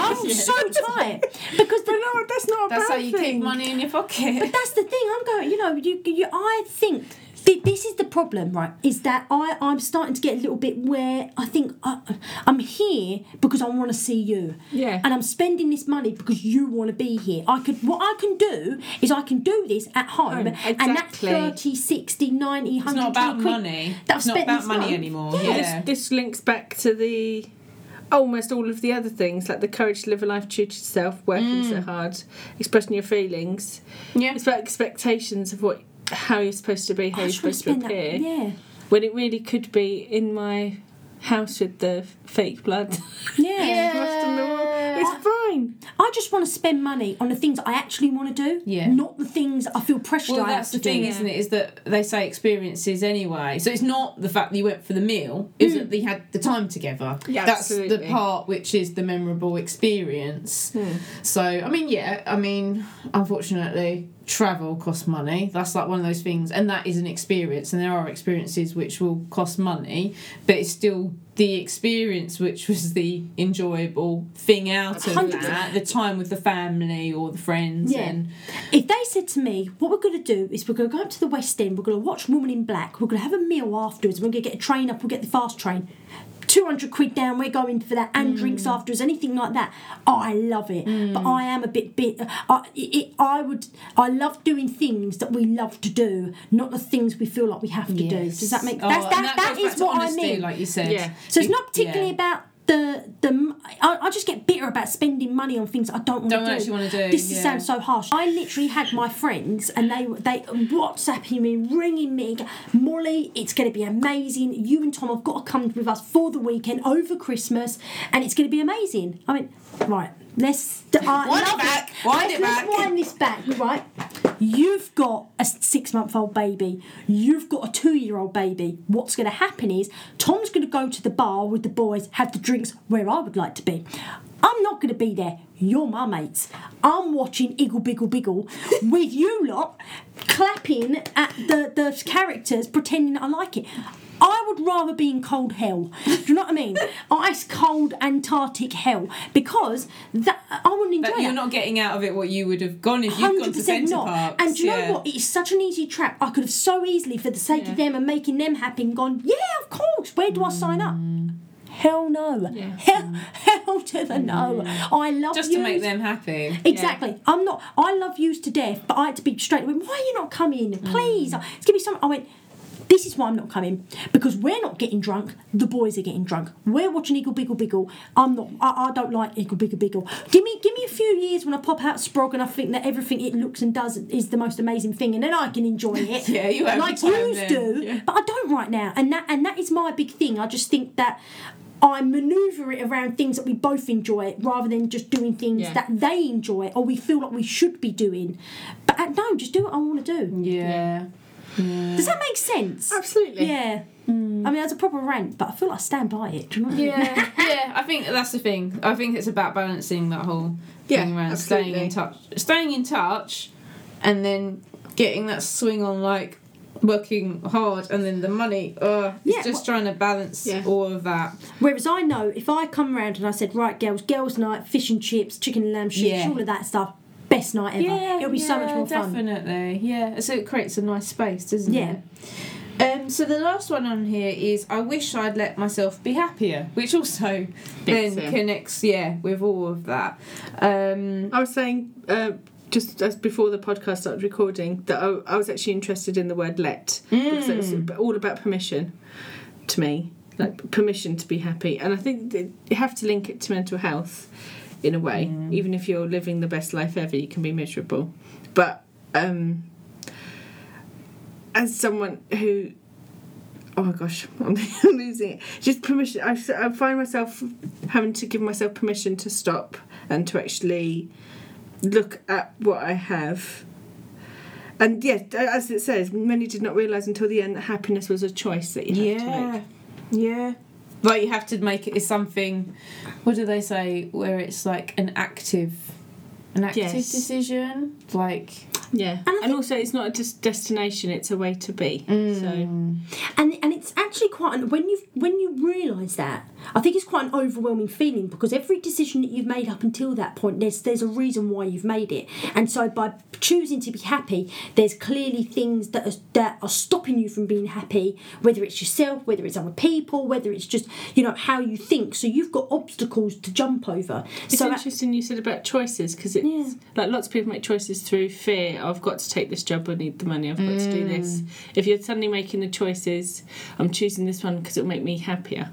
I'm so tight because the, no, that's not a That's bad how you thing. keep money in your pocket. But that's the thing. I'm going. You know, you, you I think. Thi- This is the problem, right? Is that I, I'm starting to get a little bit where I think I, I'm here because I want to see you. Yeah. And I'm spending this money because you want to be here. I could, what I can do is I can do this at home. Home, And that exactly. 30, 60, 90, 100 It's not about quid money. that not about money month. anymore. Yeah. Yeah. This, this links back to the almost all of the other things like the courage to live a life true to yourself, working so mm. hard, expressing your feelings. Yeah. It's about expectations of what how you're supposed to be, how I you're supposed to spend that- appear. Yeah. When it really could be in my house with the fake blood. Yeah. left on the wall. It's fine. I just want to spend money on the things I actually want to do, Yeah. not the things I feel pressured Well, that's the thing, do. isn't it? Is that they say experiences anyway. So it's not the fact that you went for the meal; it's hmm. that you had the time together. Yeah, that's the part which is the memorable experience. Hmm. So I mean, yeah, I mean, unfortunately, travel costs money. That's like one of those things, and that is an experience. And there are experiences which will cost money, but it's still the experience which was the enjoyable thing out of 100%. that, the time with the family or the friends. Yeah. And If they said to me, what we're going to do is we're going to go up to the West End, we're going to watch Woman in Black, we're going to have a meal afterwards, we're going to get a train up, we'll get the fast train. 200 quid down, we're going for that, and drinks Mm. afterwards, anything like that. I love it. But I am a bit bit. I, it, I would. I love doing things that we love to do, not the things we feel like we have to do. Yes. Does that make Oh, that's, that, that back is to what honesty, I mean. like you said. Yeah. So it's Be- not particularly yeah. about the the. I, I just get bitter about spending money on things I don't want to Don't to do. actually wanna do, This yeah. sounds so harsh. I literally had my friends and they they WhatsApping me, ringing me, Molly, it's going to be amazing. You and Tom have got to come with us for the weekend over Christmas, and it's going to be amazing. I mean, right. Let's uh, Wind it back, wind let's, it let's back. wind this back, right? You've got a six month old baby. You've got a two year old baby. What's going to happen is Tom's going to go to the bar with the boys, have the drinks where I would like to be. I'm not going to be there. You're my mates. I'm watching Iggle Biggle Biggle with you lot clapping at the, the characters, pretending I like it. I would rather be in cold hell. Do you know what I mean? Ice cold Antarctic hell because that I wouldn't enjoy But you're that. not getting out of it what you would have gone if you'd gone to centre not. parks. And do you yeah. know what? It's such an easy trap. I could have so easily, for the sake Yeah. of them and making them happy, and gone. Yeah, of course. Where do I sign up? Mm. Hell no. Yeah. Hell, hell to the no. I love Mm. Just you. to make them happy. Exactly. I'm not. I love yous to death, but I had to be straight. Went, why are you not coming? Please. Mm. Please, give me some. I went. This is why I'm not coming because we're not getting drunk. The boys are getting drunk. We're watching Eagle Biggle Biggle. I'm not. I, I don't like Eagle Biggle Biggle. Give me give me a few years when I pop out Sprog and I think that everything it looks and does is the most amazing thing, and then I can enjoy it. Yeah, you have like yous do. Yeah. But I don't right now, and that and that is my big thing. I just think that. I manoeuvre it around things that we both enjoy rather than just doing things Yeah. that they enjoy or we feel like we should be doing. But uh, no, just do what I want to do. Yeah. Does that make sense? Absolutely. Yeah. I mean, that's a proper rant, but I feel like I stand by it. Do you know what I mean? Yeah, yeah. I think that's the thing. I think it's about balancing that whole Yeah, thing around staying in touch, staying in touch, and then getting that swing on like working hard, and then the money. Uh, it's Yeah, just well- trying to balance Yeah. all of that. Whereas I know if I come around and I said, right, girls, girls' night, fish and chips, chicken and lamb sheets, Yeah. all of that stuff, best night ever. It'll be so much more fun. Definitely, yeah. So it creates a nice space, doesn't Yeah. it? Um, so the last one on here is I wish I'd let myself be happier, which also then Fits connects, yeah, with all of that. Um, I was saying uh, just as before the podcast started recording that I, I was actually interested in the word "let" because it's all about permission to me, like permission to be happy, and I think you have to link it to mental health in a way. Even if you're living the best life ever, you can be miserable. But um, as someone who oh my gosh, I'm losing it. Just permission. I, I find myself having to give myself permission to stop and to actually look at what I have. And yes, as it says, many did not realise until the end that happiness was a choice that you to yeah, make. yeah. But you have to make it is something. What do they say? Where it's like an active, an active Yes. decision. Like Yeah, I and, also it's not a just destination; it's a way to be. Mm. So and and it's actually quite an, when you when you realise that I think it's quite an overwhelming feeling because every decision that you've made up until that point there's there's a reason why you've made it and so by choosing to be happy there's clearly things that are, that are stopping you from being happy whether it's yourself whether it's other people whether it's just you know how you think so you've got obstacles to jump over it's so interesting you said about choices because it's Yeah. like lots of people make choices through fear. I've got to take this job. I need the money. I've got to do this. Mm. If you're suddenly making the choices, I'm choosing this one because it'll make me happier.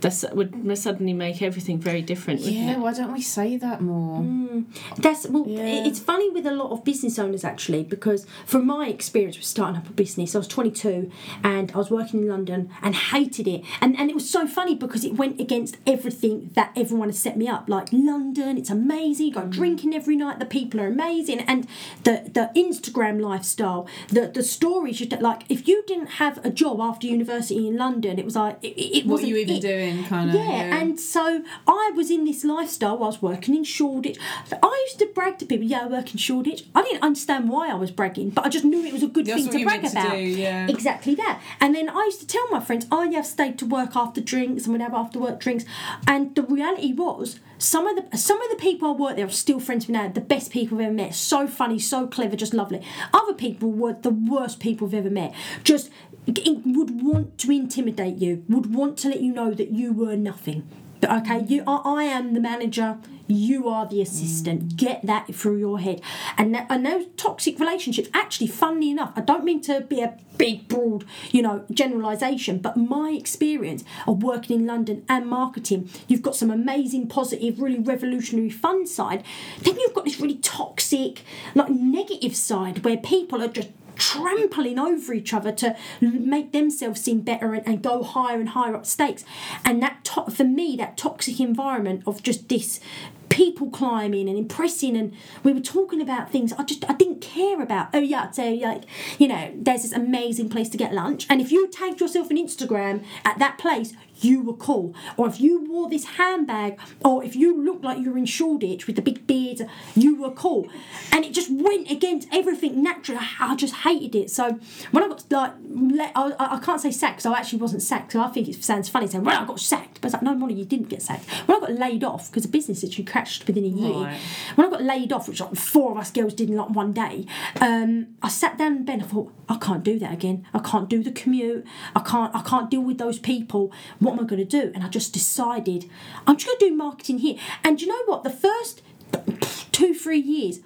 That would suddenly make everything very different. yeah, it? why don't we say that more? Mm. That's well. Yeah. It's funny with a lot of business owners actually because from my experience with starting up a business, I was 22 and I was working in London and hated it, and and it was so funny because it went against everything that everyone has set me up. Like London, it's amazing. You go mm. drinking every night. The people are amazing, and the the Instagram lifestyle, the the stories. You like if you didn't have a job after university in London, it was like it, it What wasn't you even it. doing, kind of? Yeah, and so I was in this lifestyle. I was working in Shoreditch. I used to brag to people, "Yeah, I work in Shoreditch." I didn't understand why I was bragging, but I just knew it was a good That's thing to brag meant to about. do, yeah. Exactly that. And then I used to tell my friends, "Oh, yeah, I've stayed to work after drinks and would have after work drinks." And the reality was, some of the some of the people I worked there are still friends with me now. The best people I've ever met. So funny, so clever, just lovely. Other people were the worst people I've ever met. Just would want to intimidate you. Would want to let you know that you were nothing. Okay, you I, I am the manager. You are the assistant. Get that through your head. And that, and those toxic relationships. Actually, funnily enough, I don't mean to be a big, broad, you know, generalisation, but my experience of working in London and marketing, you've got some amazing, positive, really revolutionary, fun side. Then you've got this really toxic, like negative side where people are just trampling over each other to make themselves seem better and, and go higher and higher up stakes. And that, to- for me, that toxic environment of just this people climbing and impressing and we were talking about things I just I didn't care about oh yeah so like you know there's this amazing place to get lunch and if you tagged yourself on Instagram at that place you were cool. Or if you wore this handbag or if you looked like you were in Shoreditch with the big beard you were cool. And it just went against everything naturally I just hated it. So when I got like let, I, I can't say sacked because I actually wasn't sacked. So I think it sounds funny saying well I got sacked. But it's like no Molly you didn't get sacked. When I got laid off because the business actually crashed within a year. Right. when I got laid off which like four of us girls did in like one day um, I sat down in bed and I thought I can't do that again. I can't do the commute. I can't I can't deal with those people what am I going to do and I just decided I'm just going to do marketing here and you know what the first two three years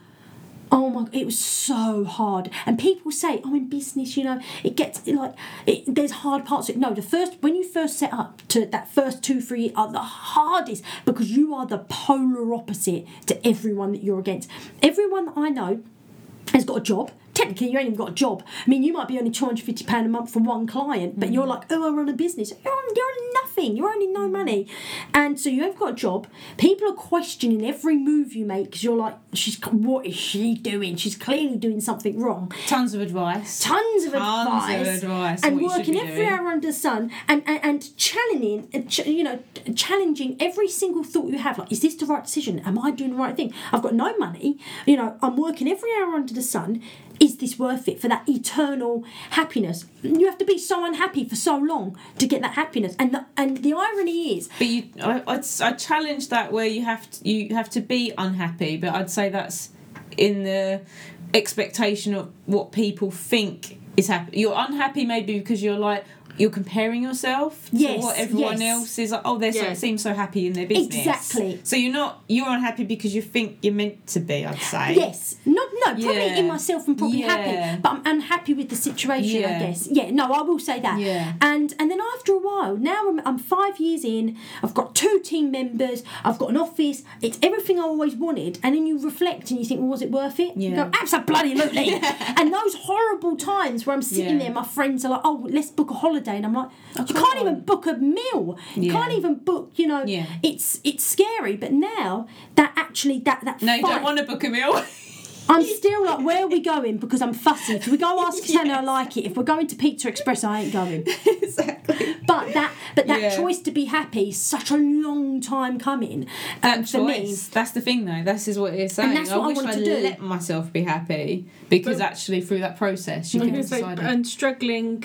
Oh my! It was so hard, and people say, "Oh, in business, you know, it gets like it, there's hard parts." No, the first when you first set up to that first two three are the hardest because you are the polar opposite to everyone that you're against. Everyone that I know has got a job. Technically, you ain't even got a job. I mean, you might be only two hundred fifty pound a month for one client, but you're like, oh, I run a business. You're on, you're on nothing. You're earning no money, and so you have got a job. People are questioning every move you make because you're like, she's what is she doing? She's clearly doing something wrong. Tons of advice. Tons of Tons of advice, advice, and working every hour under the sun, and and, and challenging, uh, you know, challenging every single thought you have. Like, is this the right decision? Am I doing the right thing? I've got no money. You know, I'm working every hour under the sun. Is this worth it for that eternal happiness? You have to be so unhappy for so long to get that happiness, and the and the irony is, But you, I, I'd, I challenge that where you have to, you have to be unhappy, but I'd say that's in the expectation of what people think is happy. You're unhappy maybe because you're like you're comparing yourself to what everyone yes. else is like. Oh, they so, Yeah. seem so happy in their business. Exactly. So you're not you're unhappy because you think you're meant to be. I'd say. Yes, not no, probably Yeah. in myself I'm probably Yeah. happy, but I'm unhappy with the situation. I guess. Yeah, no, I will say that. Yeah. And and then after a while, now I'm, I'm five years in. I've got two team members. I've got an office. It's everything I always wanted. And then you reflect and you think, well, was it worth it? Yeah. You Yeah. go, absolutely. and those horrible times where I'm sitting Yeah. there, my friends are like, oh, let's book a holiday, and I'm like, you can't on. even book a meal. You Yeah. can't even book. You know, Yeah. it's it's scary. But now that actually that that No, you don't want to book a meal. I'm still like, where are we going? Because I'm fussy. If we go ask Tanya, I like it. If we're going to Pizza Express, I ain't going. exactly. But that, but that Yeah. choice to be happy such a long time coming. Um, That for me, choice. That's the thing, though. This is what it's saying. And that's what I wish wanted I'd to do. let myself be happy because But- actually through that process you can was gonna decide. and struggling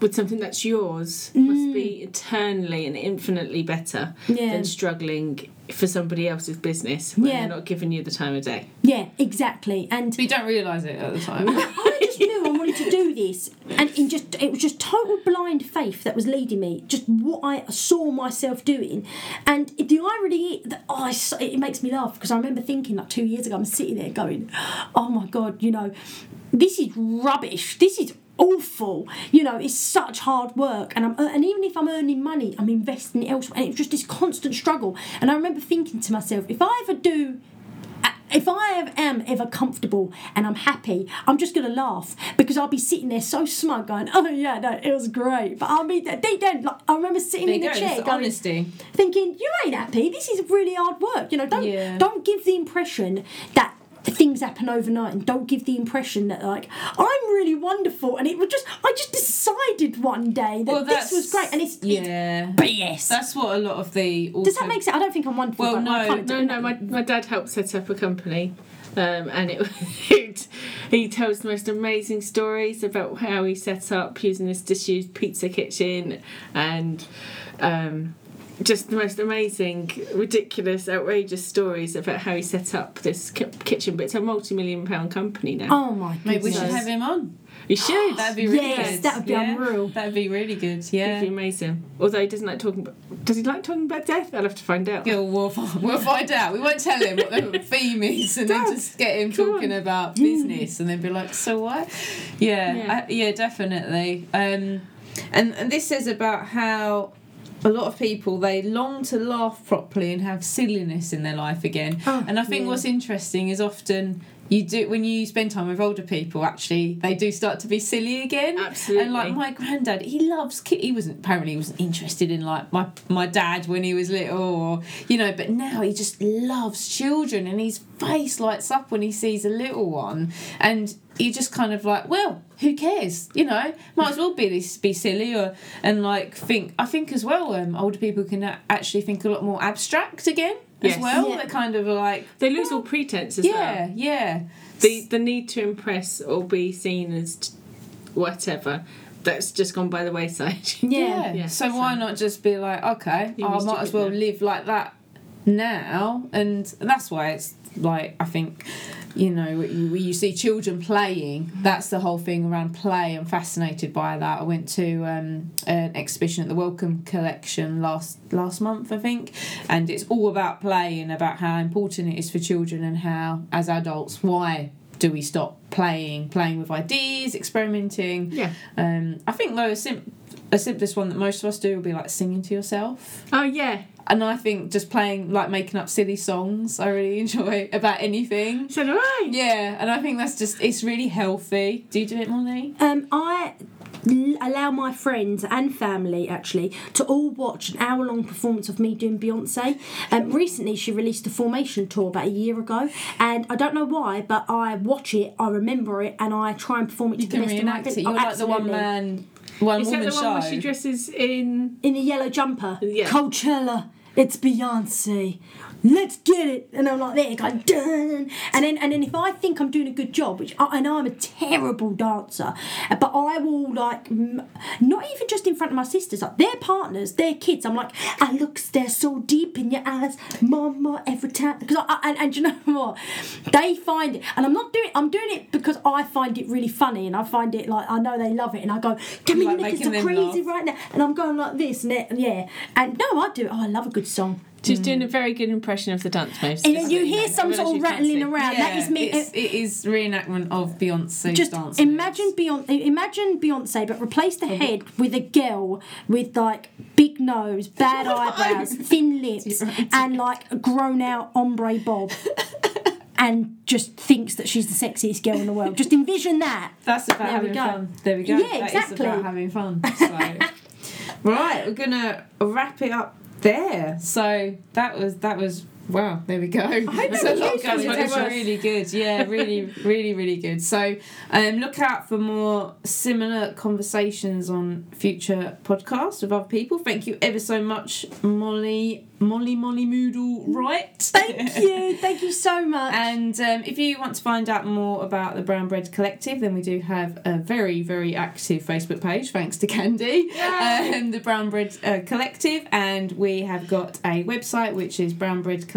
with something that's yours must Mm. be eternally and infinitely better Yeah. than struggling for somebody else's business when Yeah. they're not giving you the time of day. yeah, exactly. And but you don't realise it at the time. I just knew I wanted to do this, and in just it was just total blind faith that was leading me. Just what I saw myself doing, and the irony that oh, I s- it makes me laugh because I remember thinking like two years ago, I'm sitting there going, oh my god, you know, this is rubbish. This is awful. You know, it's such hard work, and I'm uh, and even if I'm earning money, I'm investing it elsewhere, and it's just this constant struggle. And I remember thinking to myself, if I ever do uh, if I am ever comfortable and I'm happy, I'm just gonna laugh because I'll be sitting there so smug, going, "Oh yeah, no, it was great." But I'll be deep down, like I remember sitting in the chair, It's going, honesty. thinking, "You ain't happy. This is really hard work." You know, don't Yeah. don't give the impression that things happen overnight, and don't give the impression that like I'm really wonderful. And it was just, I just decided one day that Well, this was great, and it's it's Yeah. BS. That's what a lot of the. Does that make sense? I don't think I'm wonderful. Well, but no, No, no, my, my dad helped set up a company. Um, and it, it he tells the most amazing stories about how he set up using this disused pizza kitchen and um, just the most amazing, ridiculous, outrageous stories about how he set up this ki- kitchen. But it's a multi-million pound company now. Oh my goodness. Maybe we should have him on. You should. That'd be really Yes, good. that would be Yeah, unreal. That'd be really good. Yeah, It'd Yeah. be amazing. Although he doesn't like talking. About, does he like talking about death? I'll have to find out. Yeah, we'll, fi- we'll find out. We won't tell him what the theme is, and then just get him talking on. about business, and then be like, "So what?" Yeah, Yeah. I- yeah, definitely. Um, and and this says about how a lot of people they long to laugh properly and have silliness in their life again. Oh, and I think yeah. what's interesting is often. You do when you spend time with older people. Actually, they do start to be silly again. Absolutely. And like my granddad, he loves ki He wasn't apparently he wasn't interested in like my my dad when he was little, or you know. But now he just loves children, and his face lights up when he sees a little one, and you just kind of like, well, who cares? You know, might as well be this be silly or and like think. I think as well, um, older people can actually think a lot more abstract again as Yes. well. Yeah. They're kind of like, They lose all pretense as well. yeah, yeah. the the need to impress or be seen as t- whatever that's just gone by the wayside Yeah. Yeah. Yeah, So why not just be like, okay, You I might as well live like that now, and that's why it's like I think, you know, when you see children playing, that's the whole thing around play. I'm fascinated by that. I went to um, an exhibition at the Wellcome Collection last last month, I think, and it's all about play and about how important it is for children and how, as adults, why do we stop playing, playing with ideas, experimenting? Yeah. Um, I think though a, sim- a simplest one that most of us do will be like singing to yourself. Oh yeah. And I think just playing like making up silly songs I really enjoy about anything. So do I. Yeah, and I think that's just it's really healthy. Do you do it, Molly? Um, I allow my friends and family actually to all watch an hour long performance of me doing Beyonce. Um, recently, she released a formation tour about a year ago, and I don't know why, but I watch it, I remember it, and I try and perform it You to the can best of my ability. You're Oh, like the one man, one Is that woman the one show. where she dresses in? in a yellow jumper. Yeah. Coachella. It's Beyonce. Let's get it, and I'm like there, going dun, and then and then if I think I'm doing a good job, which I, know I'm a terrible dancer, but I will like not even just in front of my sisters, like their partners, their kids. I'm like, ah, I look stare so deep in your eyes, mama, every time because I, I- and and you know what, they find it, and I'm not doing, I'm doing it because I find it really funny, and I find it like I know they love it, and I go, come You in, like like, it's so crazy laugh. right now, and I'm going like this, and, it, and yeah, and no, I do. Oh, I love a good song. She's mm. doing a very good impression of the dance moves. And you hear some sort of rattling around. that is me. It's, uh, it is reenactment of Beyonce's just dance. imagine Beyonce, imagine Beyonce, but replace the head with a girl with like big nose, bad eyebrows, thin lips, and like a grown out ombre bob. And just thinks that she's the sexiest girl in the world. Just envision that. That's about There having fun. There we go. Yeah, That is exactly. about having fun. So. right, we're gonna wrap it up there. So that was that was wow. There we go. hope There's that a lot was going on. It's really good. Yeah, really, really, really good. So um, look out for more similar conversations on future podcasts with other people. Thank you ever so much, Molly. Molly, Molly Moodle, right? Thank you. Thank you so much. And um, if you want to find out more about the Brown Bread Collective, then we do have a very, very active Facebook page, thanks to Candy, um, the Brown Bread uh, Collective. And we have got a website which is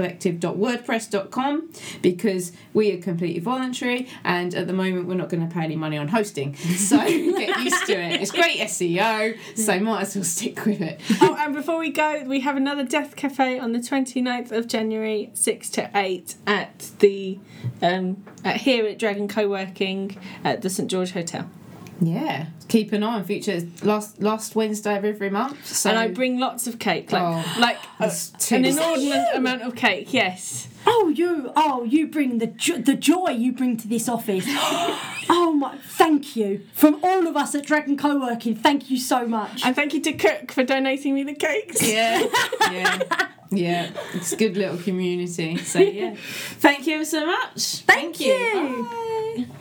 brownbreadcollective.wordpress.com because we are completely voluntary and at the moment we're not going to pay any money on hosting. So get used to it. It's great SEO, so might as well stick with it. oh, and before we go, we have another Death Cafe on the 29th of January, 6 to 8 at the um, at here at Dragon Co-working at the St George Hotel. Yeah, keep an eye on future last last Wednesday of every month. So and I bring lots of cake, like Oh, like uh, a, too an much. inordinate amount of cake. Yes. Oh, you! Oh, you bring the jo- the joy you bring to this office. oh my! Thank you from all of us at Dragon Co-working. Thank you so much. And thank you to Cook for donating me the cakes. Yeah, yeah, yeah. It's a good little community. So yeah, thank you so much. Thank you. Bye.